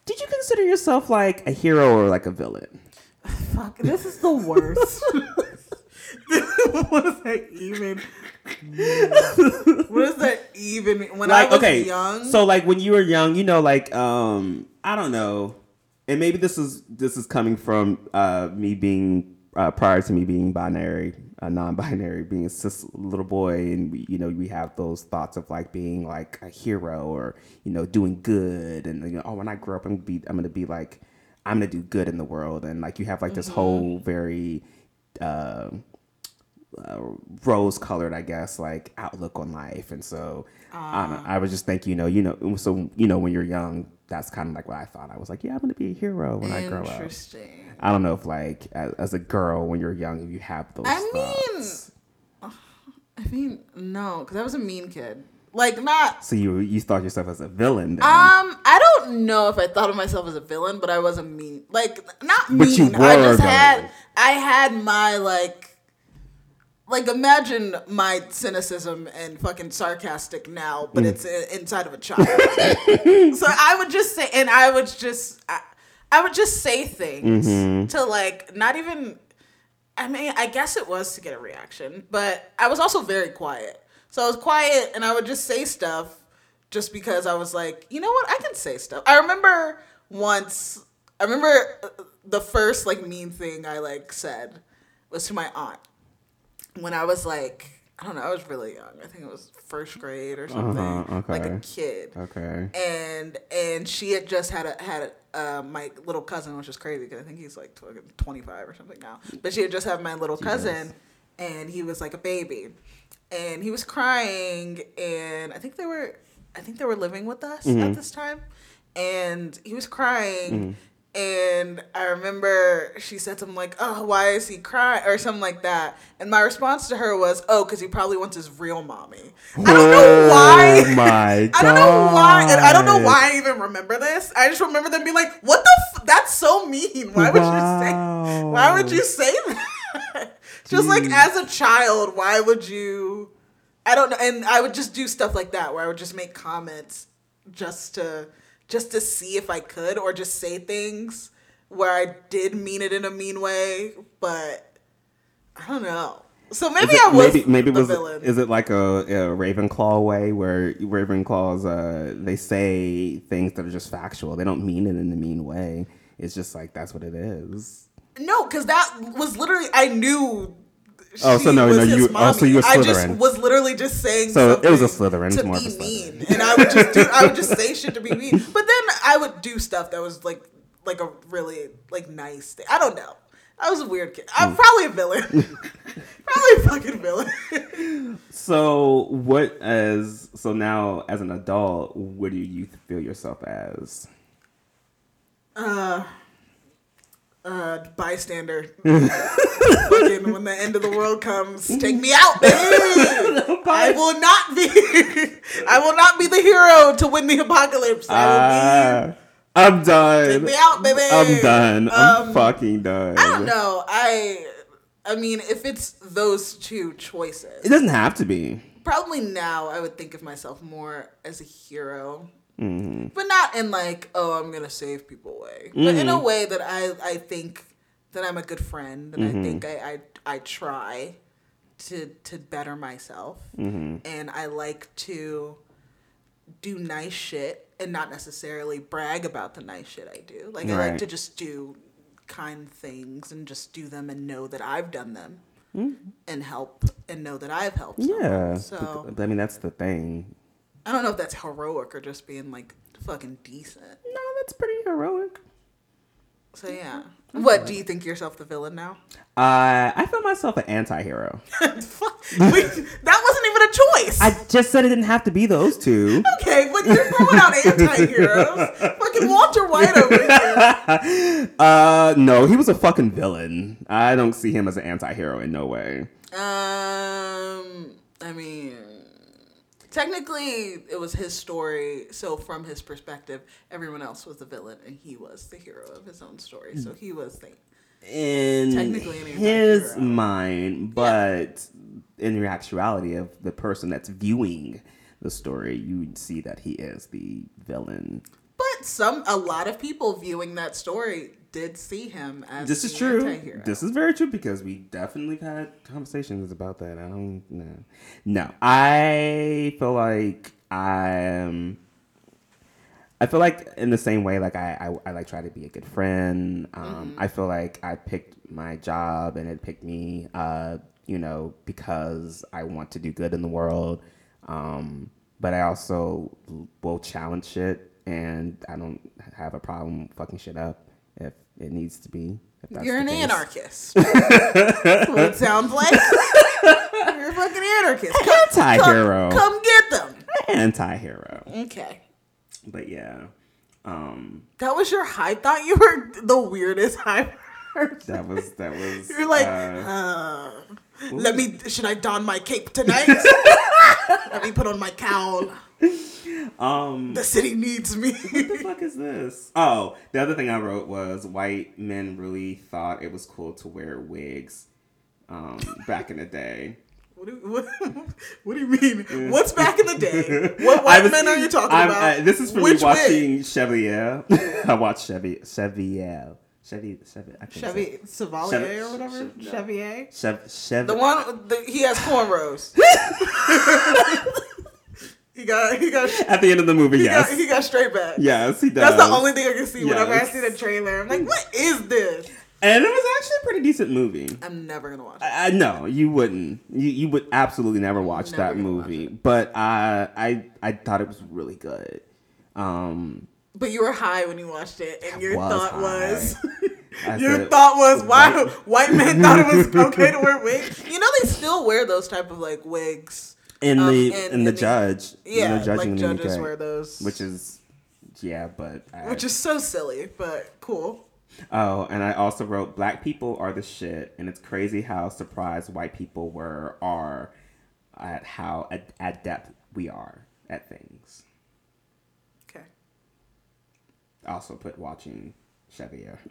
did you consider yourself like a hero or like a villain? Fuck, this is the worst. what does that even? What does that even? mean? When Like I was okay, young, so like when you were young, you know, like um, I don't know, and maybe this is this is coming from uh me being uh, prior to me being binary, uh, non-binary, being a cis little boy, and we, you know, we have those thoughts of like being like a hero or you know doing good, and you know, oh, when I grow up, I'm gonna be I'm gonna be like I'm gonna do good in the world, and like you have like this whole very. Uh, uh, rose colored, I guess, like outlook on life. And so I, don't I was just thinking, you know, you know, so you know, when you're young, that's kind of like what I thought. I was like, yeah, I'm gonna be a hero when I grow up. interesting. I don't know if like as, as a girl when you're young, if you have those. I mean. I mean, no, because I was a mean kid. Like not. so you you thought yourself as a villain. Then. Um, I don't know if I thought of myself as a villain, but I was a mean, like not mean. But you I just had. I had my like, like imagine my cynicism and fucking sarcastic now, but mm. it's i- inside of a child. so I would just say, and I would just, I, I would just say things mm-hmm. to like not even. I mean, I guess it was to get a reaction, but I was also very quiet. So I was quiet, and I would just say stuff just because I was like, you know what, I can say stuff. I remember once. I remember uh, the first like mean thing I like said was to my aunt when I was like, I don't know, I was really young. I think it was first grade or something, Uh-huh, like a kid. Okay. And and she had just had a had a, uh, my little cousin, which is crazy because I think he's like tw- twenty five or something now. But she had just had my little cousin, and he was like a baby, and he was crying, and I think they were, I think they were living with us at this time, and he was crying. And I remember she said something like, "Oh, why is he crying?" or something like that. And my response to her was, "Oh, because he probably wants his real mommy." I don't know why. Oh my god. I don't know why, and I don't know why I even remember this. I just remember them being like, "What the? F- that's so mean. Why would you say? Wow. Why would you say that?" just like as a child, why would you? I don't know, and I would just do stuff like that where I would just make comments just to just to see if I could, or just say things where I did mean it in a mean way, but I don't know. So maybe it- I was maybe maybe the was villain. is it like a, a Ravenclaw way where Ravenclaws uh they say things that are just factual. They don't mean it in a mean way. It's just like that's what it is. No, because that was literally I knew. Oh, so no, no, you- oh, so you were Slytherin. I just was literally just saying. So it was a Slytherin, it's to more be mean, and I would just do. I would just say shit to be mean, but then I would do stuff that was like, like a really like nice thing. I don't know. I was a weird kid. I'm probably a villain. probably a fucking villain. So what as so now as an adult, what do you feel yourself as? uh, bystander. Fucking when the end of the world comes, take me out, baby. I will not be. I will not be the hero to win the apocalypse. I will Ah, I'm done. Take me out, baby. I'm done. I'm Um, fucking done. I don't know. I. I mean, if it's those two choices, It doesn't have to be. probably now I would think of myself more as a hero. Mm-hmm. But not in like, oh, I'm gonna save people way. But in a Mm-hmm. way that I, I think that I'm a good friend and Mm-hmm. I think I, I I try to to better myself. Mm-hmm. And I like to do nice shit and not necessarily brag about the nice shit I do. Like I like to just do kind things and just do them and know that I've done them. And help and know that I've helped. someone. Mm-hmm. Yeah. So I mean, that's the thing. I don't know if that's heroic or just being like fucking decent. No, that's pretty heroic. So yeah. What do you think yourself the villain now? Uh, I feel myself an anti-hero. Fuck. That wasn't even a choice. I just said it didn't have to be those two. okay, but you're throwing out anti-heroes. fucking Walter White over here. uh, no, he was a fucking villain. I don't see him as an anti-hero in no way. Um, I mean, technically, it was his story. So from his perspective, everyone else was the villain, and he was the hero of his own story. So he was the. In Technically his mind, but in the actuality of the person that's viewing the story, you would see that he is the villain. But some, a lot of people viewing that story did see him as This is true. anti-hero. This is very true because we definitely had conversations about that. I don't know. No, I feel like I'm. I feel like in the same way, like I, I, I like try to be a good friend. Um, I feel like I picked my job and it picked me, uh, you know, because I want to do good in the world. Um, but I also will challenge shit, and I don't have a problem fucking shit up if it needs to be. If that's You're an case. anarchist. What it sounds like. You're a fucking anarchist. Come, Anti-hero. Come, come get them. Anti-hero. Okay. But yeah, um, That was your high. Thought you were the weirdest high. person. that was that was. You're like, uh, uh, let me. Should I don my cape tonight? let me put on my cowl. um, The city needs me. what the fuck is this? Oh, the other thing I wrote was white men really thought it was cool to wear wigs um, back in the day. What do, what, what do you mean? What's back in the day? What white was- men are you talking I'm- about? I- this is for Which me wig? watching Chevalier. I watched Chevy Chevalier. Chevy Chevy. I think Chevy. Chevalier or whatever. No. Chevier. Chev Chev. The one the, he has cornrows. he got he got At the end of the movie, he yes, got he got straight back. yes, he does. That's the only thing I can see whenever I see the trailer. I'm like, what is this? And it was actually a pretty decent movie. I'm never gonna watch it. I, I no, you wouldn't. You you would absolutely never watch Never that gonna watch movie. But I I I thought it was really good. Um, But you were high when you watched it, and your was thought high. was. Your said, thought was why white- white men thought it was okay to wear wigs. You know they still wear those type of like wigs. in um, the and- in the judge, Yeah, the judging like judges wear those, which is yeah, but I, which is so silly, but cool. oh, and I also wrote black people are the shit, and it's crazy how surprised white people were are at how ad- adept we are at things. Okay. I also put watching Chevalier.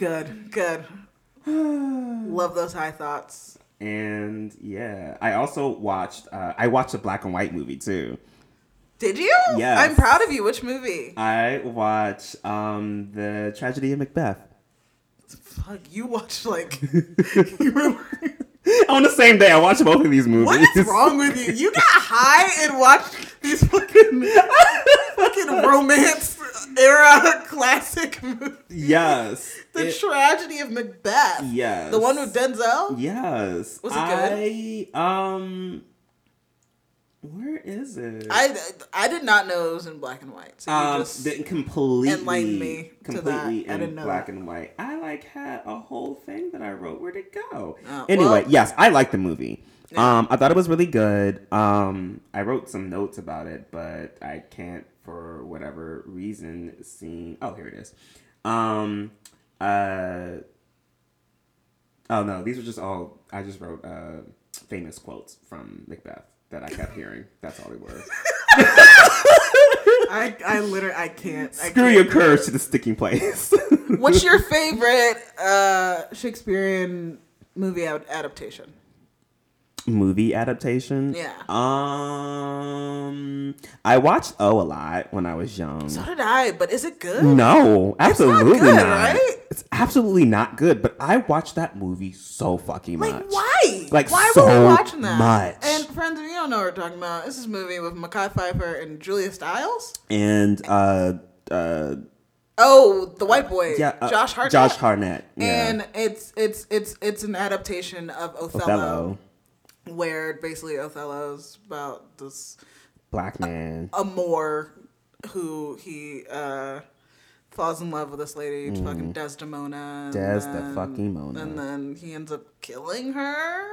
Good, good. Love those high thoughts. And yeah, I also watched. Uh, I watched a black and white movie too. Did you? Yes. I'm proud of you. Which movie? I watched um, the Tragedy of Macbeth. Fuck, you watched like. you were, On the same day, I watched both of these movies. what is wrong with you? You got high and watched these fucking fucking romance era classic movies. Yes. The It- tragedy of Macbeth. yes. The one with Denzel. Yes. Was it good? I um. Where is it? I I did not know it was in black and white. So um just didn't completely enlighten me to that. completely I in didn't know black that. and white. I like had a whole thing that I wrote. Where'd it go? Oh, anyway, well- yes, I like the movie. Yeah. Um, I thought it was really good. Um, I wrote some notes about it, but I can't for whatever reason see. Oh, here it is. Um, uh, oh no, these are just all. I just wrote uh, famous quotes from Macbeth that I kept hearing. That's all they were. I I literally I can't. I Screw can't your courage to the sticking place. What's your favorite uh Shakespearean movie ad- adaptation? Movie adaptation? Yeah. Um, I watched O a lot when I was young. So did I, but is it good? No, absolutely good, not. right? It's absolutely not good. But I watched that movie so fucking much. Like why? Like, why so were we watching that? much. And friends, if you don't know what we're talking about, this is a movie with Mekhi Phifer and Julia Stiles. And uh, uh, Oh, the white boy, yeah, uh, Josh Hartnett. Josh Hartnett. Yeah. And it's it's it's it's an adaptation of Othello, Othello, where basically Othello's about this black man. a Moor who he uh falls in love with this lady, fucking mm-hmm. Desdemona. and Des the then- fucking Mona. And then he ends up killing her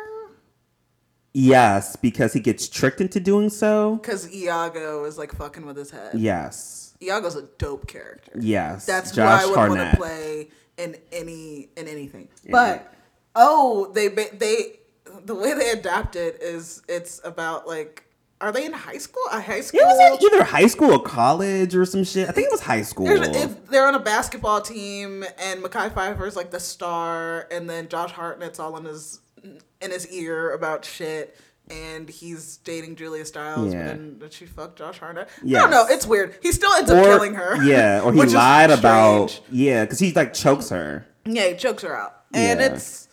Yes, because he gets tricked into doing so. because Iago is like fucking with his head. Yes, Iago's a dope character. yes. That's Josh who I would want to play in any in anything. But oh, they they the way they adapt it is it's about like are they in high school? A high school? It was either high school or college or some shit. I think it was high school. There's, if they're on a basketball team and Mekhi Phifer's like the star, and then Josh Hartnett's all in his in his ear about shit, and he's dating Julia Stiles, Yeah. but then did she fuck Josh Hartnett? I don't know. It's weird. He still ends up killing her. Yeah, or he lied about yeah, because he like chokes her. Yeah, he chokes her out, and Yeah. it's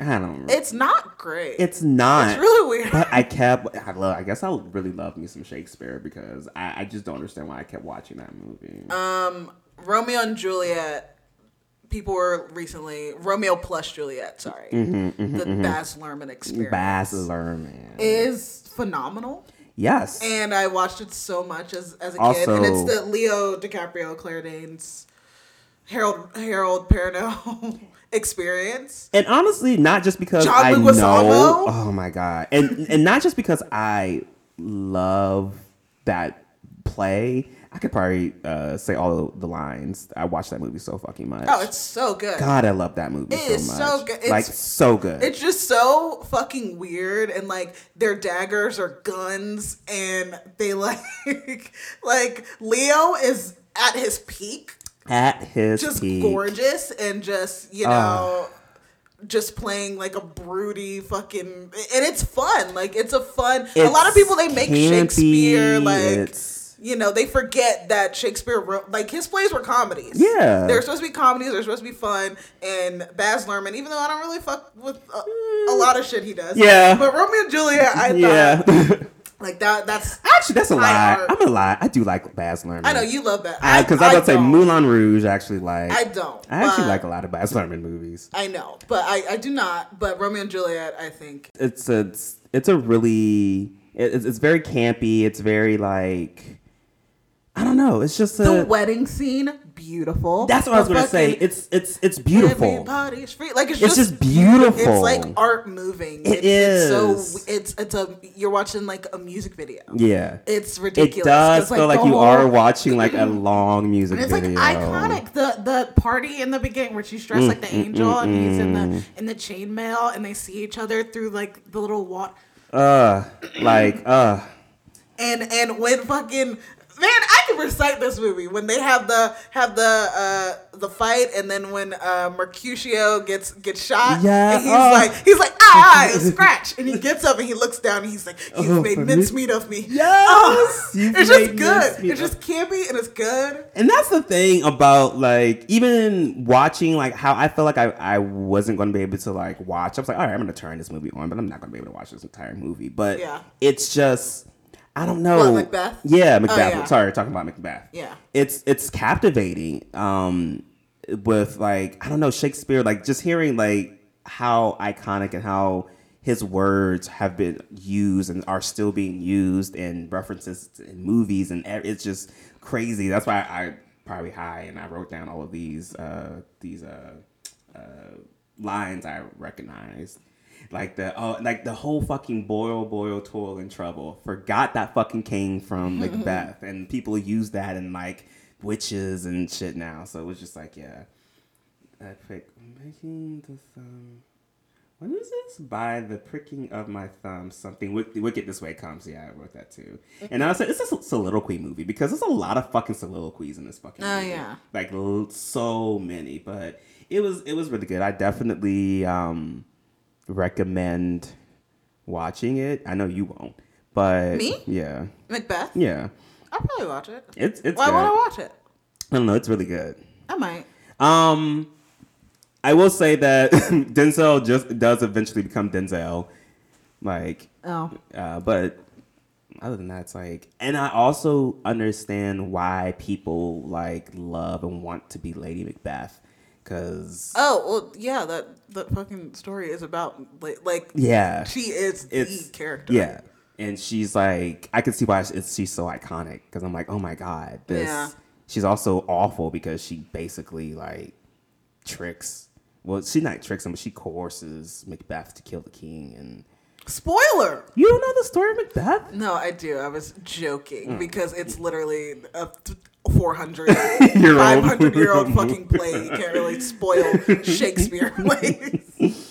I don't. know. it's not great. It's not. It's really weird. But I kept. I love. I guess I really love me some Shakespeare because I, I just don't understand why I kept watching that movie. Um, Romeo and Juliet. People were recently Romeo plus Juliet. Sorry, mm-hmm, mm-hmm, mm-hmm. the Baz Luhrmann experience. Baz Luhrmann. is phenomenal. yes. And I watched it so much as, as a kid. And it's the Leo DiCaprio, Claire Danes, Harold Harold Perrineau experience. And honestly, not just because John I Leguizamo? know. Oh my god! And and not just because I love that play. I could probably uh, say all the lines. I watched that movie so fucking much. Oh, it's so good. God, I love that movie It so is much. so good. like so good. It's just so fucking weird and like their daggers are guns and they like like Leo is at his peak At his just peak. gorgeous and just you ah. know just playing like a broody fucking and it's fun like it's a fun a lot of people they make campy, shakespeare like it's- you know they forget that shakespeare wrote like his plays were comedies Yeah. they're supposed to be comedies they're supposed to be fun and baz luhrmann even though i don't really fuck with a, a mm. lot of shit he does Yeah. but romeo and juliet i Yeah. thought like that that's Actually, that's a lie. art. I'm gonna lie. I do like Baz Luhrmann. i know you love that I- Because I, was about to say. Moulin Rouge. Actually, like I don't, I actually like a lot of Baz Luhrmann movies. I know, but I, I do not. But Romeo and Juliet, I think. It's it's it's a really it's it's very campy. It's very like I don't know. It's just a. The wedding scene, beautiful. that's what I was gonna say. It's it's it's beautiful. Everybody's free. Like it's, It's just, just beautiful. It's like art moving. It it's, It's so it's it's a you're watching like a music video. Yeah. It's ridiculous. It does feel like the you whole- are watching like a long music And it's like iconic. The the party in the beginning where she's dressed like the Mm, angel and he's in the in the chainmail and they see each other through like the little water. Uh, like uh. And and when fucking man, I can recite this movie when they have the have the uh the fight, and then when uh Mercutio gets gets shot, Yeah, and he's oh. like he's like ah, a scratch, and he gets up and he looks down and he's like, "You've Oh, made mincemeat of me." Yes, Oh, it's just good. It's just campy and it's good. And that's the thing about like even watching like how I felt like I, I wasn't going to be able to like watch. I was like, all right, I'm going to turn this movie on, but I'm not going to be able to watch this entire movie. But Yeah. it's just I don't know. What, Macbeth? Yeah, Macbeth. yeah. Sorry, talking about Macbeth. Yeah. It's it's captivating. Um, with like I don't know Shakespeare, like just hearing like how iconic and how his words have been used and are still being used in references in movies and it's just crazy. That's why I probably high and I wrote down all of these uh these uh uh lines I recognized. Like the oh like the whole fucking boil boil toil and trouble. Forgot that fucking came from Macbeth and people use that in like witches and shit now. So it was just like yeah. I pick making the thumb. What is this? By the pricking of my thumb, something wicked, wicked this way comes. Yeah, I wrote that too. And I said it's a soliloquy movie because there's a lot of fucking soliloquies in this fucking. Oh, movie. yeah. like l- so many. But it was it was really good. I definitely um recommend watching it. I know you won't, but Me? yeah, Macbeth. yeah, I'll probably watch it. it's it's. Why good. would I watch it? I don't know. It's really good. I might. Um, I will say that Denzel just does eventually become Denzel, like, Oh. uh, but other than that, it's like, and I also understand why people like love and want to be Lady Macbeth, because Oh well, yeah. That that fucking story is about like, like yeah, she is it's the character. Yeah, and she's like, I can see why it's, she's so iconic because I'm like, oh my god, this. Yeah. She's also awful because she basically like tricks. Well, she not tricks him, but she coerces Macbeth to kill the king. And Spoiler. you don't know the story of Macbeth? No, I do. I was joking Mm. because it's literally a 400, Year old. 500 year old fucking play. You can't really spoil Shakespeare plays.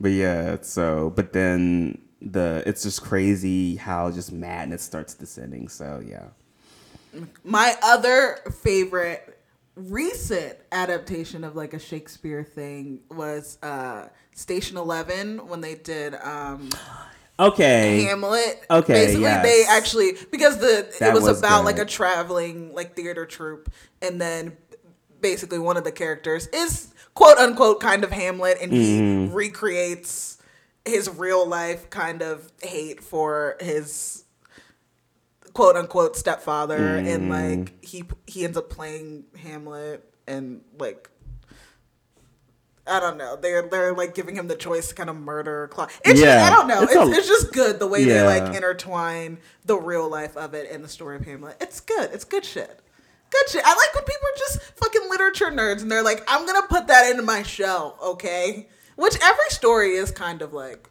But yeah, so but then the it's just crazy how just madness starts descending. So yeah. My other favorite recent adaptation of like a Shakespeare thing was uh Station 11 when they did um Okay. Hamlet. Okay, Basically, yes. they actually because the That it was, was about good. like a traveling like theater troupe, and then basically one of the characters is quote unquote kind of Hamlet, and he Mm-hmm. recreates his real life kind of hate for his quote unquote stepfather, and Mm-hmm. like he he ends up playing Hamlet, and like I don't know. They're they're like giving him the choice to kind of murder Claude. It's Yeah. just, I don't know. It's It's, a- it's just good the way they like intertwine the real life of it and the story of Hamlet. It's good. It's good shit. Good shit. I like when people are just fucking literature nerds and they're like, I'm gonna put that into my show, okay? Which every story is kind of like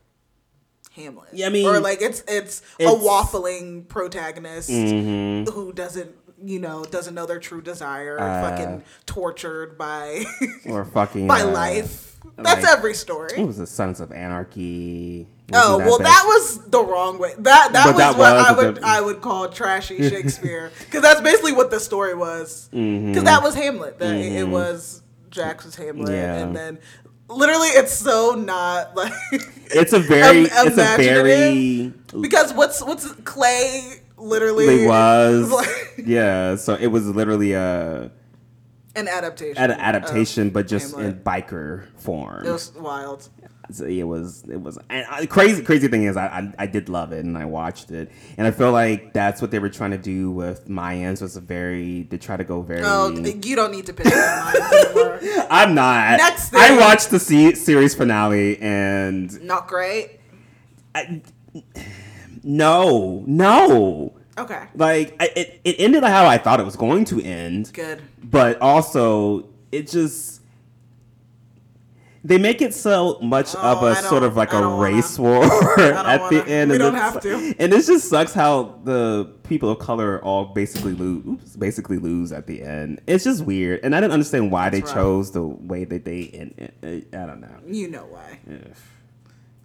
Hamlet. Yeah, I mean, or like it's it's, a waffling protagonist Mhm. who doesn't you know doesn't know their true desire, Uh, fucking tortured by Or fucking by uh, life. That's like, every story. It was the Sons of Anarchy. Oh Wasn't well, bad? that was the wrong way. That that was that what was I the- would I would call trashy Shakespeare because that's basically what the story was. Because Mhm. that was Hamlet. That it- it was Jackson's Hamlet, Yeah. and then literally it's so not like It's a very. Im- it's a very. because what's what's Clay literally It was. like yeah. So it was literally a an adaptation. an adaptation, but just in biker form. It was wild. So it was it was and uh, I, crazy crazy thing is I, I I did love it and I watched it and I feel like that's what they were trying to do with Mayans was a very they try to go very Oh, you don't need to pick. I'm not Next I watched the se- series finale and Not great. I, no no Okay, like I, it it ended how I thought it was going to end good. but also it just they make it so much Oh, of a sort of like a don't wanna. race war at the wanna. end. We and don't have to. And it just sucks how the people of color all basically lose, oops, basically lose at the end. It's just weird, and I didn't understand why That's they rough. chose the way that they. And it. I don't know. You know why. Ugh.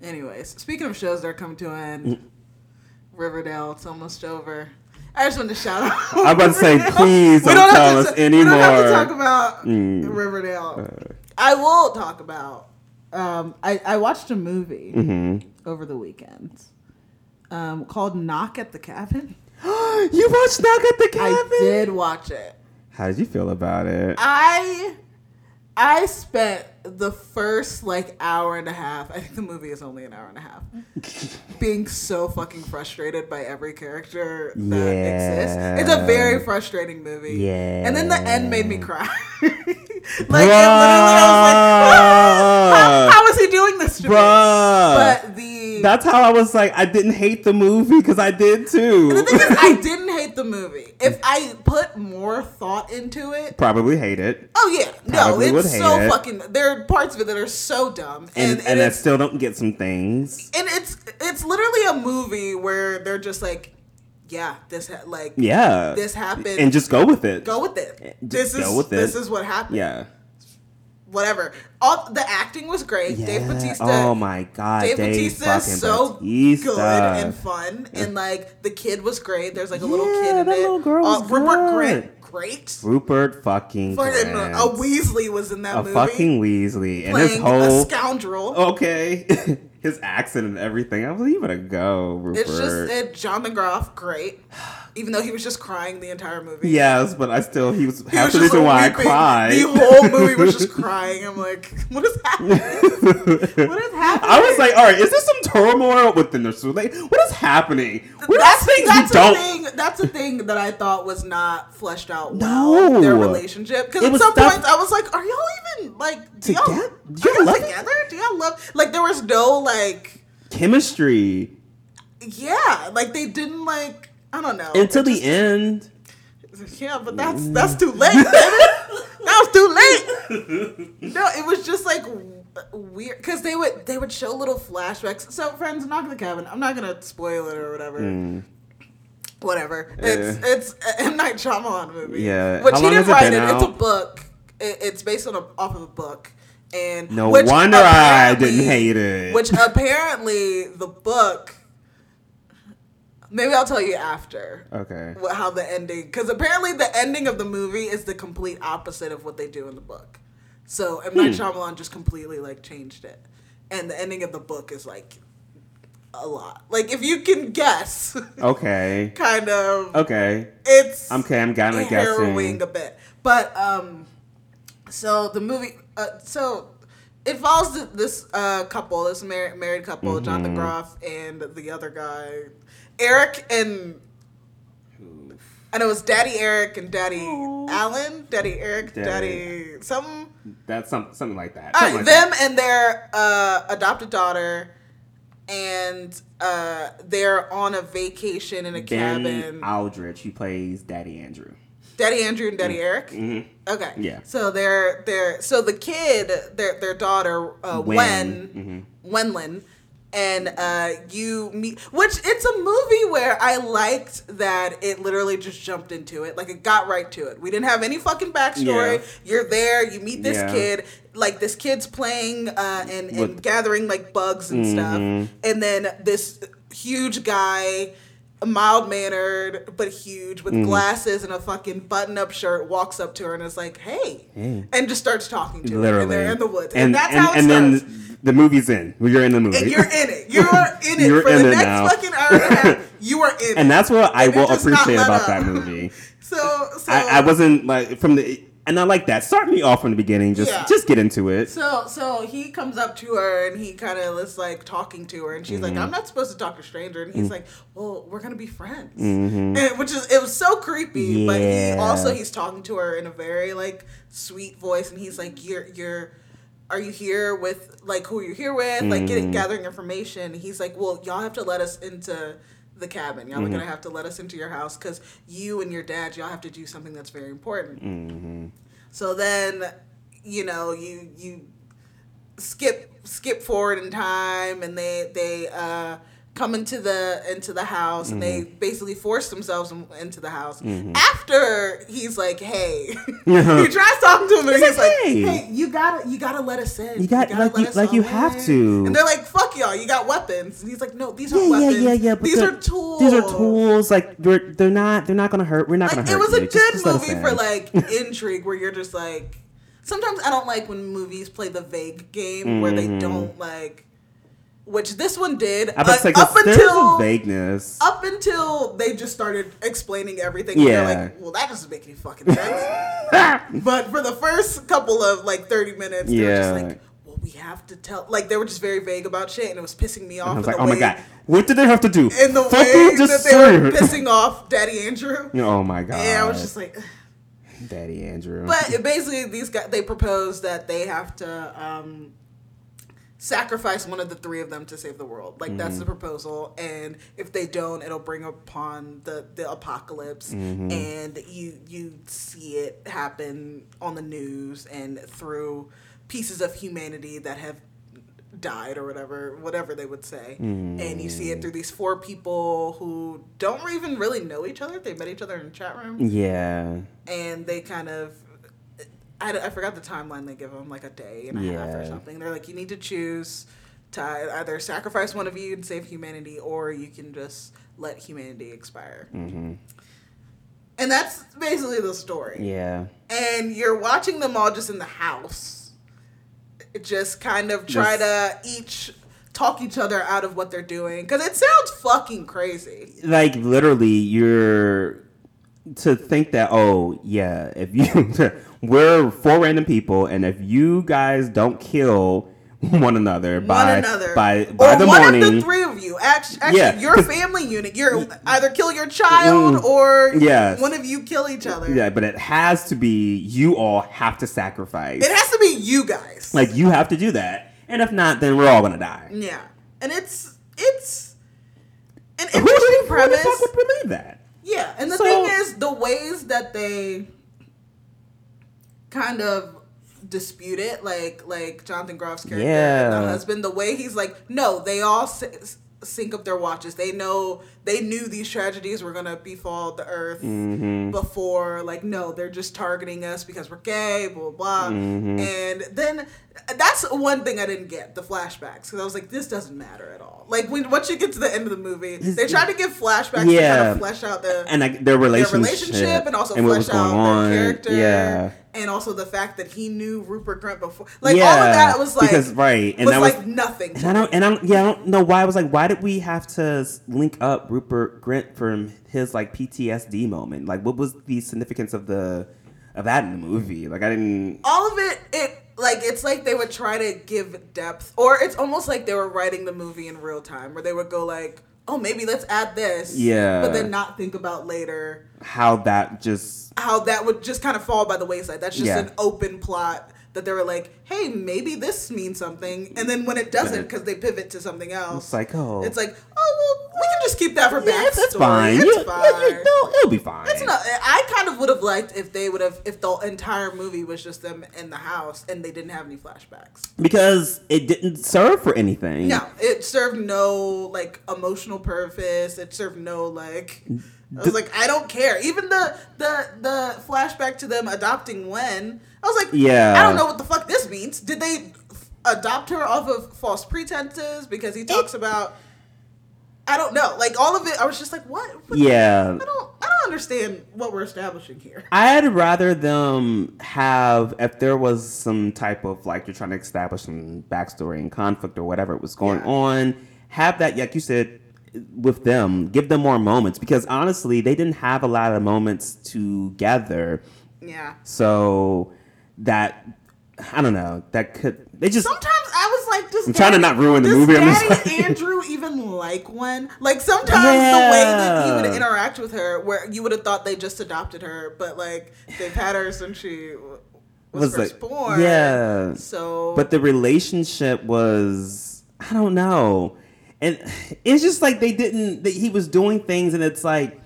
Anyways, speaking of shows that are coming to an end, Mm. Riverdale, it's almost over. I just wanted to shout out. I'm about to say, please We don't have tell to us ta- We don't have to talk about Mm. Riverdale. Uh, I will talk about. Um, I, I watched a movie mhm. over the weekend um, called Knock at the Cabin. you watched Knock at the Cabin? I did watch it. How did you feel about it? I I spent the first like hour and a half. I think the movie is only an hour and a half. being so fucking frustrated by every character that exists. It's a very frustrating movie. Yeah. And then the end made me cry. like it literally, I was like, how, how is he doing this to me? But That's how I was like, I didn't hate the movie because I did too. the thing is, I didn't hate the movie. If I put more thought into it, Probably hate it. Oh yeah, no, Probably would it's so it. fucking. There are parts of it that are so dumb, And, and and, and, I still don't get some things. and it's it's literally a movie where they're just like, yeah, this ha- like Yeah. this happened, And just go with it. go with it. Eh, just This is go with this it. is what happened. Yeah. Whatever. All the acting was great. Dave Yeah. Batista. Oh my god. Dave, Dave, Batista is so Batista. good and fun, and like the kid was great. There's like a little kid Yeah, in that it. little girl Uh, Rupert. Grint, great. Rupert fucking Fucking Grint. a Weasley was in that A movie. fucking Weasley. And his a whole scoundrel. Okay. his accent and everything. I was like, you better go, Rupert. It's just it, John McGrath, great. Even though he was just crying the entire movie. Yes, but I still he was He half was the reason why I cried. The whole movie was just crying. I'm like, what is happening? What is happening? I was like, all right, is there some turmoil within the like, What is happening? What that's are things that's a don't? thing. That's a thing that I thought was not fleshed out well. No. Their relationship. Because at some stuff- points I was like, are y'all even like do y'all, Together? Do y'all y'all love it? together? Do y'all love like there was no like Chemistry yeah like they didn't like I don't know until the just- end. Yeah, but that's that's too late. that was too late. No, it was just like weird because they would they would show little flashbacks. So, friends, knock the cabin. I'm not gonna spoil it or whatever. Mm. Whatever. It's it's a M Night Shyamalan movie. Yeah. which How he didn't it write it. It's a book. It, it's based on a off of a book. And No which wonder I didn't hate it. Which apparently the book. Maybe I'll tell you after Okay. what, how the ending because apparently the ending of the movie is the complete opposite of what they do in the book. So M Night Hmm. Shyamalan just completely like changed it, and the ending of the book is like a lot. Like if you can guess, Okay. kind of, Okay. it's Okay, I'm kind of guessing. a bit. But um, so the movie, uh, so it follows this uh couple, this mar- married couple, Jonathan Mhm. Groff and the other guy, Eric and. And it was Daddy Eric and Daddy Alan, Daddy Eric, Daddy- Daddy, some That's some, something like that. Something right, like them and their uh, adopted daughter, and uh, they're on a vacation in a that. Ben cabin. Aldridge, he plays Daddy Andrew. Daddy Andrew and Daddy Eric. hmm Okay. Yeah. So they're they're so the kid, their their daughter, uh, Wen, Mhm. Wenlin, and uh, you meet. Which it's a movie where I liked that it literally just jumped into it, like it got right to it. We didn't have any fucking backstory. Yeah. You're there, you meet this Yeah. kid. like this kid's playing uh, and, and With- gathering like bugs and Mm-hmm. stuff, and then this huge guy. Mild mannered but huge with Mm-hmm. glasses and a fucking button up shirt walks up to her and is like, "Hey," Hey. and just starts talking to her. Literally. And they're in the woods, and, And, that's and, how it and starts. then the movie's in. You're in the movie. And you're in it. You're in it You're for in the it next now. fucking hour and a half. You are in it. and that's what I will appreciate about up. that movie. So, so I, I wasn't like from the, and I like that. Start me off from the beginning. Just Yeah. just get into it. So, so he comes up to her and he kind of is like talking to her, and she's Mm-hmm. like, "I'm not supposed to talk to a stranger," and he's like, "Well, we're gonna be friends," Mm-hmm. and, which is it was so creepy. But he also he's talking to her in a very like sweet voice, and he's like, "You're you're." Are you here with like who you're here with? Like getting Mm-hmm. gathering information. He's like, well, y'all have to let us into the cabin. Y'all Mm-hmm. are gonna have to let us into your house because you and your dad, y'all have to do something that's very important. Mm-hmm. So then, you know, you you skip skip forward in time, and they they uh, come into the into the house, and they Mm-hmm. basically force themselves into the house. After he's like, "Hey," he tries talking to him, and He's he's, like, "Hey." "Hey, you gotta you gotta let us in. You got- gotta like let you- us like you have in." to. And they're like, "Fuck y'all, you got weapons." And he's like, "No, these Yeah, aren't yeah, weapons. yeah, yeah. But these they're- tools. These are tools. Like they're they're not they're not gonna hurt. We're not Like, gonna hurt it was you. a Just- good just movie in. for like intrigue where you're just like sometimes i don't like when movies play the vague game where they don't like which this one did uh, like up until vagueness. up until they just started explaining everything and Yeah. like well that doesn't make any fucking sense but for the first couple of like 30 minutes they were Yeah. just like well we have to tell like they were just very vague about shit and it was pissing me off I was like, oh my god, what did they have to do? in the Fucking way just that they were it. pissing off daddy andrew Oh my god. and i was just like Daddy Andrew. But basically, these guys they propose that they have to um, sacrifice one of the three of them to save the world. Like that's Mm-hmm. the proposal, and if they don't, it'll bring upon the the apocalypse, Mm-hmm. and you you see it happen on the news and through pieces of humanity that have died or whatever whatever they would say and you see it through these four people who don't even really know each other they met each other in a chat room yeah. and they kind of I, I forgot the timeline they give them like a day and a half or something. They're like you need to choose to either sacrifice one of you and save humanity or you can just let humanity expire. Hmm and that's basically the story. Yeah. and you're watching them all just in the house just kind of try to each talk each other out of what they're doing because it sounds fucking crazy. Like literally, you're to think that oh yeah, if you we're four random people, and if you guys don't kill one another by one another by by or the one morning, of the three of you actually, actually Yeah. your family unit you're either kill your child Mm. or yeah. one of you kill each other yeah, but it has to be you all have to sacrifice. it has to be you guys like you have to do that, and if not, then we're all gonna die. yeah and it's it's an Who the- interesting who the premise fuck would believe that? Yeah, and the So- thing is, the ways that they kind of dispute it, like like Jonathan Groff's character, Yeah. the husband, the way he's like, no, they all s- sync up their watches. They know they knew these tragedies were gonna befall the earth Mm-hmm. before. Like, no, they're just targeting us because we're gay, blah blah. blah. Mm-hmm. And then that's one thing I didn't get the flashbacks because I was like, this doesn't matter at all. Like when once you get to the end of the movie, they try to give flashbacks to kind of flesh out the And like their their relationship, relationship and also and flesh out on. their character. Yeah. And also the fact that he knew Rupert Grint before. Like yeah, all of that was like because right, and was that was like nothing. And I don't, and I don't, yeah, I don't know why. I was like, why did we have to link up Rupert Grint from his like PTSD moment? Like, what was the significance of the of that in the movie? Like, I didn't. all of it it like it's like they would try to give depth or it's almost like they were writing the movie in real time where they would go like oh maybe let's add this Yeah. but then not think about later How that just how that would just kind of fall by the wayside that's just Yeah. an open plot that they were like hey maybe this means something and then when it doesn't because they pivot to something else it's like, oh, it's like oh well we can just keep that for yeah, backstory it's, it's fine. it's fine yeah, yeah, no, it'll be fine. It's not. I kind of would have liked if they would have, if the entire movie was just them in the house and they didn't have any flashbacks. because it didn't serve for anything. No, it served no like emotional purpose. It served no like I was like, I don't care. Even the the the flashback to them adopting Wen, I was like, Yeah. I don't know what the fuck this means. Did they f- adopt her off of false pretenses? Because he talks about, I don't know, like all of it. I was just like, what? What- Yeah. I don't. I don't understand what we're establishing here. I'd rather them have if there was some type of like you're trying to establish some backstory and conflict or whatever was going Yeah. on, have that like you said with them, give them more moments because honestly they didn't have a lot of moments together. Yeah. So that I don't know that could they just Sometimes I was like, does I'm trying to not ruin the movie, I'm just Daddy like- Andrew even like one? Like sometimes the way that he would interact with her, where you would have thought they just adopted her, but like they've had her since she was, Was, like- first born. yeah. So, but the relationship was I don't know, and it's just like they didn't. He was doing things, and it's like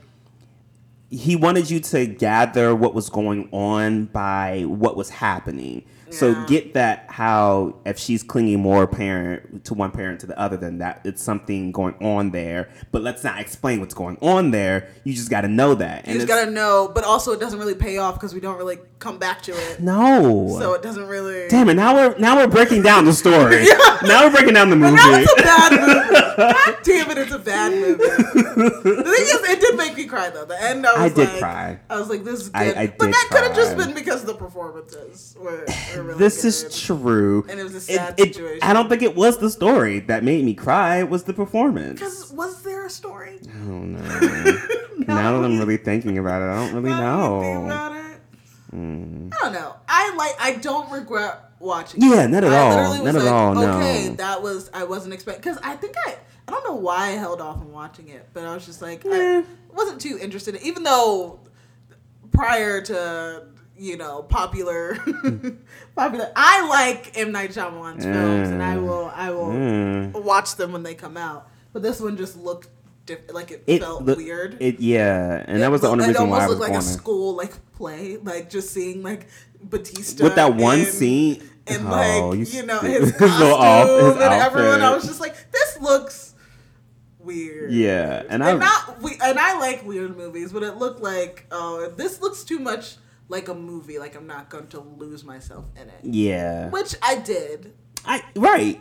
he wanted you to gather what was going on by what was happening. So get that how if she's clinging more parent to one parent to the other, than that it's something going on there. But let's not explain what's going on there. You just got to know that. you just gotta know. But also, it doesn't really pay off because we don't really come back to it. no. So it doesn't really. Damn it! Now we're now we're breaking down the story. yeah. Now we're breaking down the movie. Now it's a bad movie. God damn it, it's a bad movie. the thing is, it did make me cry though. The end, I was I did like, cry. I was like, this is good. I- I but that could have just been because of the performances were, really this good. is true. And it was a sad it- situation. I don't think it was the story that made me cry. It was the performance. Because was there a story? I don't know. now that I'm really thinking about it, I don't really Now that you think know. it, Mm. I don't know. I like. I don't regret watching. It. Yeah, not at I all. Not at like, all, no. Okay, that was. I wasn't expecting because I think I. I don't know why I held off on watching it, but I was just like, Yeah. I wasn't too interested. Even though prior to you know popular, popular, I like M Night Shyamalan's films, and I will. I will Mm. watch them when they come out. But this one just looked diff- like it, It felt look- weird. It yeah, and that was the only looked- reason why I It was almost looked like a school like play, like just seeing like Batista with that one in- scene. and oh, like you you, know his costume off- his and everyone. I was just like, this looks weird. Yeah, and and I not we and I like weird movies, but it looked like oh, this looks too much like a movie. Like I'm not going to lose myself in it, yeah. which I did. I right.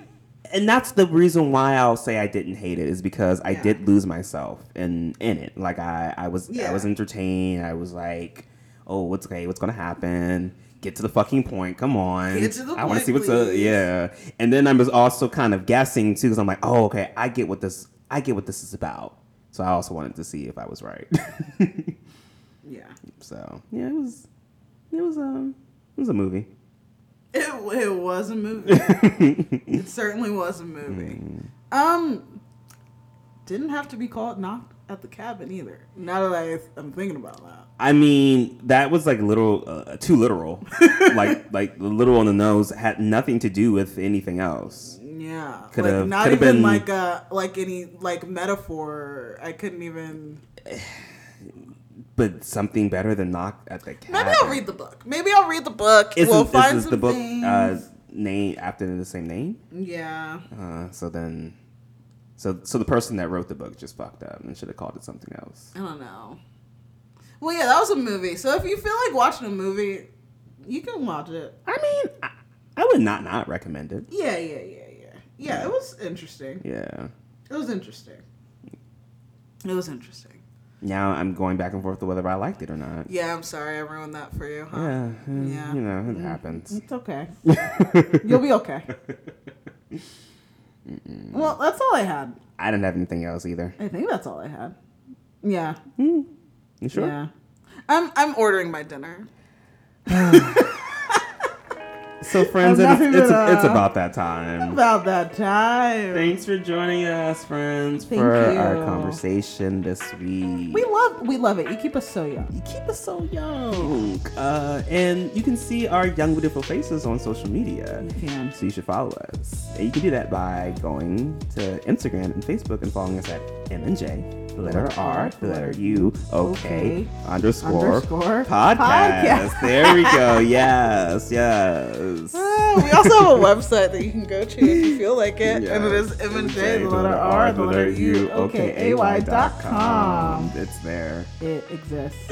And that's the reason why I'll say I didn't hate it is because I Yeah. did lose myself in in it. Like I I was I was entertained. I was like, "Oh, what's okay? What's going to happen?" Get to the fucking point. Come on. Get to the I want to see what's up. Yeah. And then I was also kind of guessing too cuz I'm like, "Oh, okay. I get what this I get what this is about." So I also wanted to see if I was right. Yeah, so, yeah, it was it was um it was a movie. it it was a movie. it certainly was a movie. Mm. Um, didn't have to be called knocked at the cabin either. Now that I I'm thinking about that. I mean, that was like a little, uh, too literal. like, like the little on the nose had nothing to do with anything else. Yeah, Could've- like not could've even been- like a like any like metaphor. I couldn't even. But something better than knock at the cabin. Maybe I'll read the book. Maybe I'll read the book. Isn't, we'll find is some the book uh, name after the same name? yeah, Uh, so then, so so the person that wrote the book just fucked up and should have called it something else. I don't know. Well, yeah, that was a movie. So if you feel like watching a movie, you can watch it. I mean, I, I would not not recommend it. Yeah, yeah, yeah, yeah. Yeah, it was interesting. Yeah. It was interesting. It was interesting. Now I'm going back and forth to whether I liked it or not. Yeah, I'm sorry I ruined that for you. Huh? Yeah, Yeah. you know it mm, happens. It's okay. You'll be okay. well, that's all I had. I didn't have anything else either. I think that's all I had. Yeah. Hmm. You sure? Yeah. I'm I'm ordering my dinner. So, friends, it's, it's, even, it's about that time. About that time. Thanks for joining us, friends, Thank for our conversation this week. We love we love it. You keep us so young. you keep us so young. Uh, and you can see our young, beautiful faces on social media. You can. So you should follow us. And you can do that by going to Instagram and Facebook and following us at M and J the letter R, the letter U, okay, underscore, Underscore podcast. podcast. There we go. Yes, yes. Ah, we also have a website that you can go to if you feel like it, and it Yes. is M and J, the letter R, the letter U, okay, A Y dot com. It's there. It exists.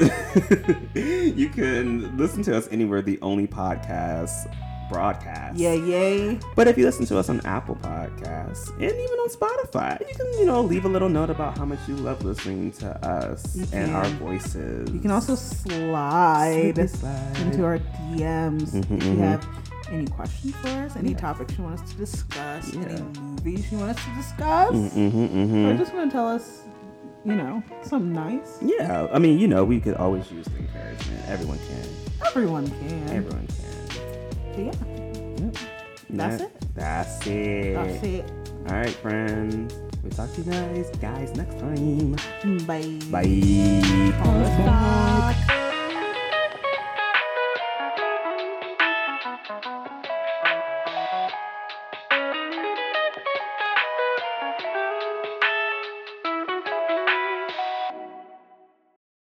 you can listen to us anywhere the only podcast broadcast. Yay, yay. But if you listen to us on Apple Podcasts and even on Spotify, you can, you know, leave a little note about how much you love listening to us and our voices. You can also slide, slide. into our DMs Mhm, if you mhm. have any questions for us, any Yeah. topics you want us to discuss, Yeah. any movies you want us to discuss, Mm-hmm, mm-hmm. just want to tell us, you know, something nice. Yeah, I mean, you know, we could always use the encouragement. Everyone can. Everyone can. Everyone can. But yeah, Yep. That's That- it? That's it. that's it. All right, friends. We'll talk to you guys, guys, next time. Bye. Bye. Let's talk.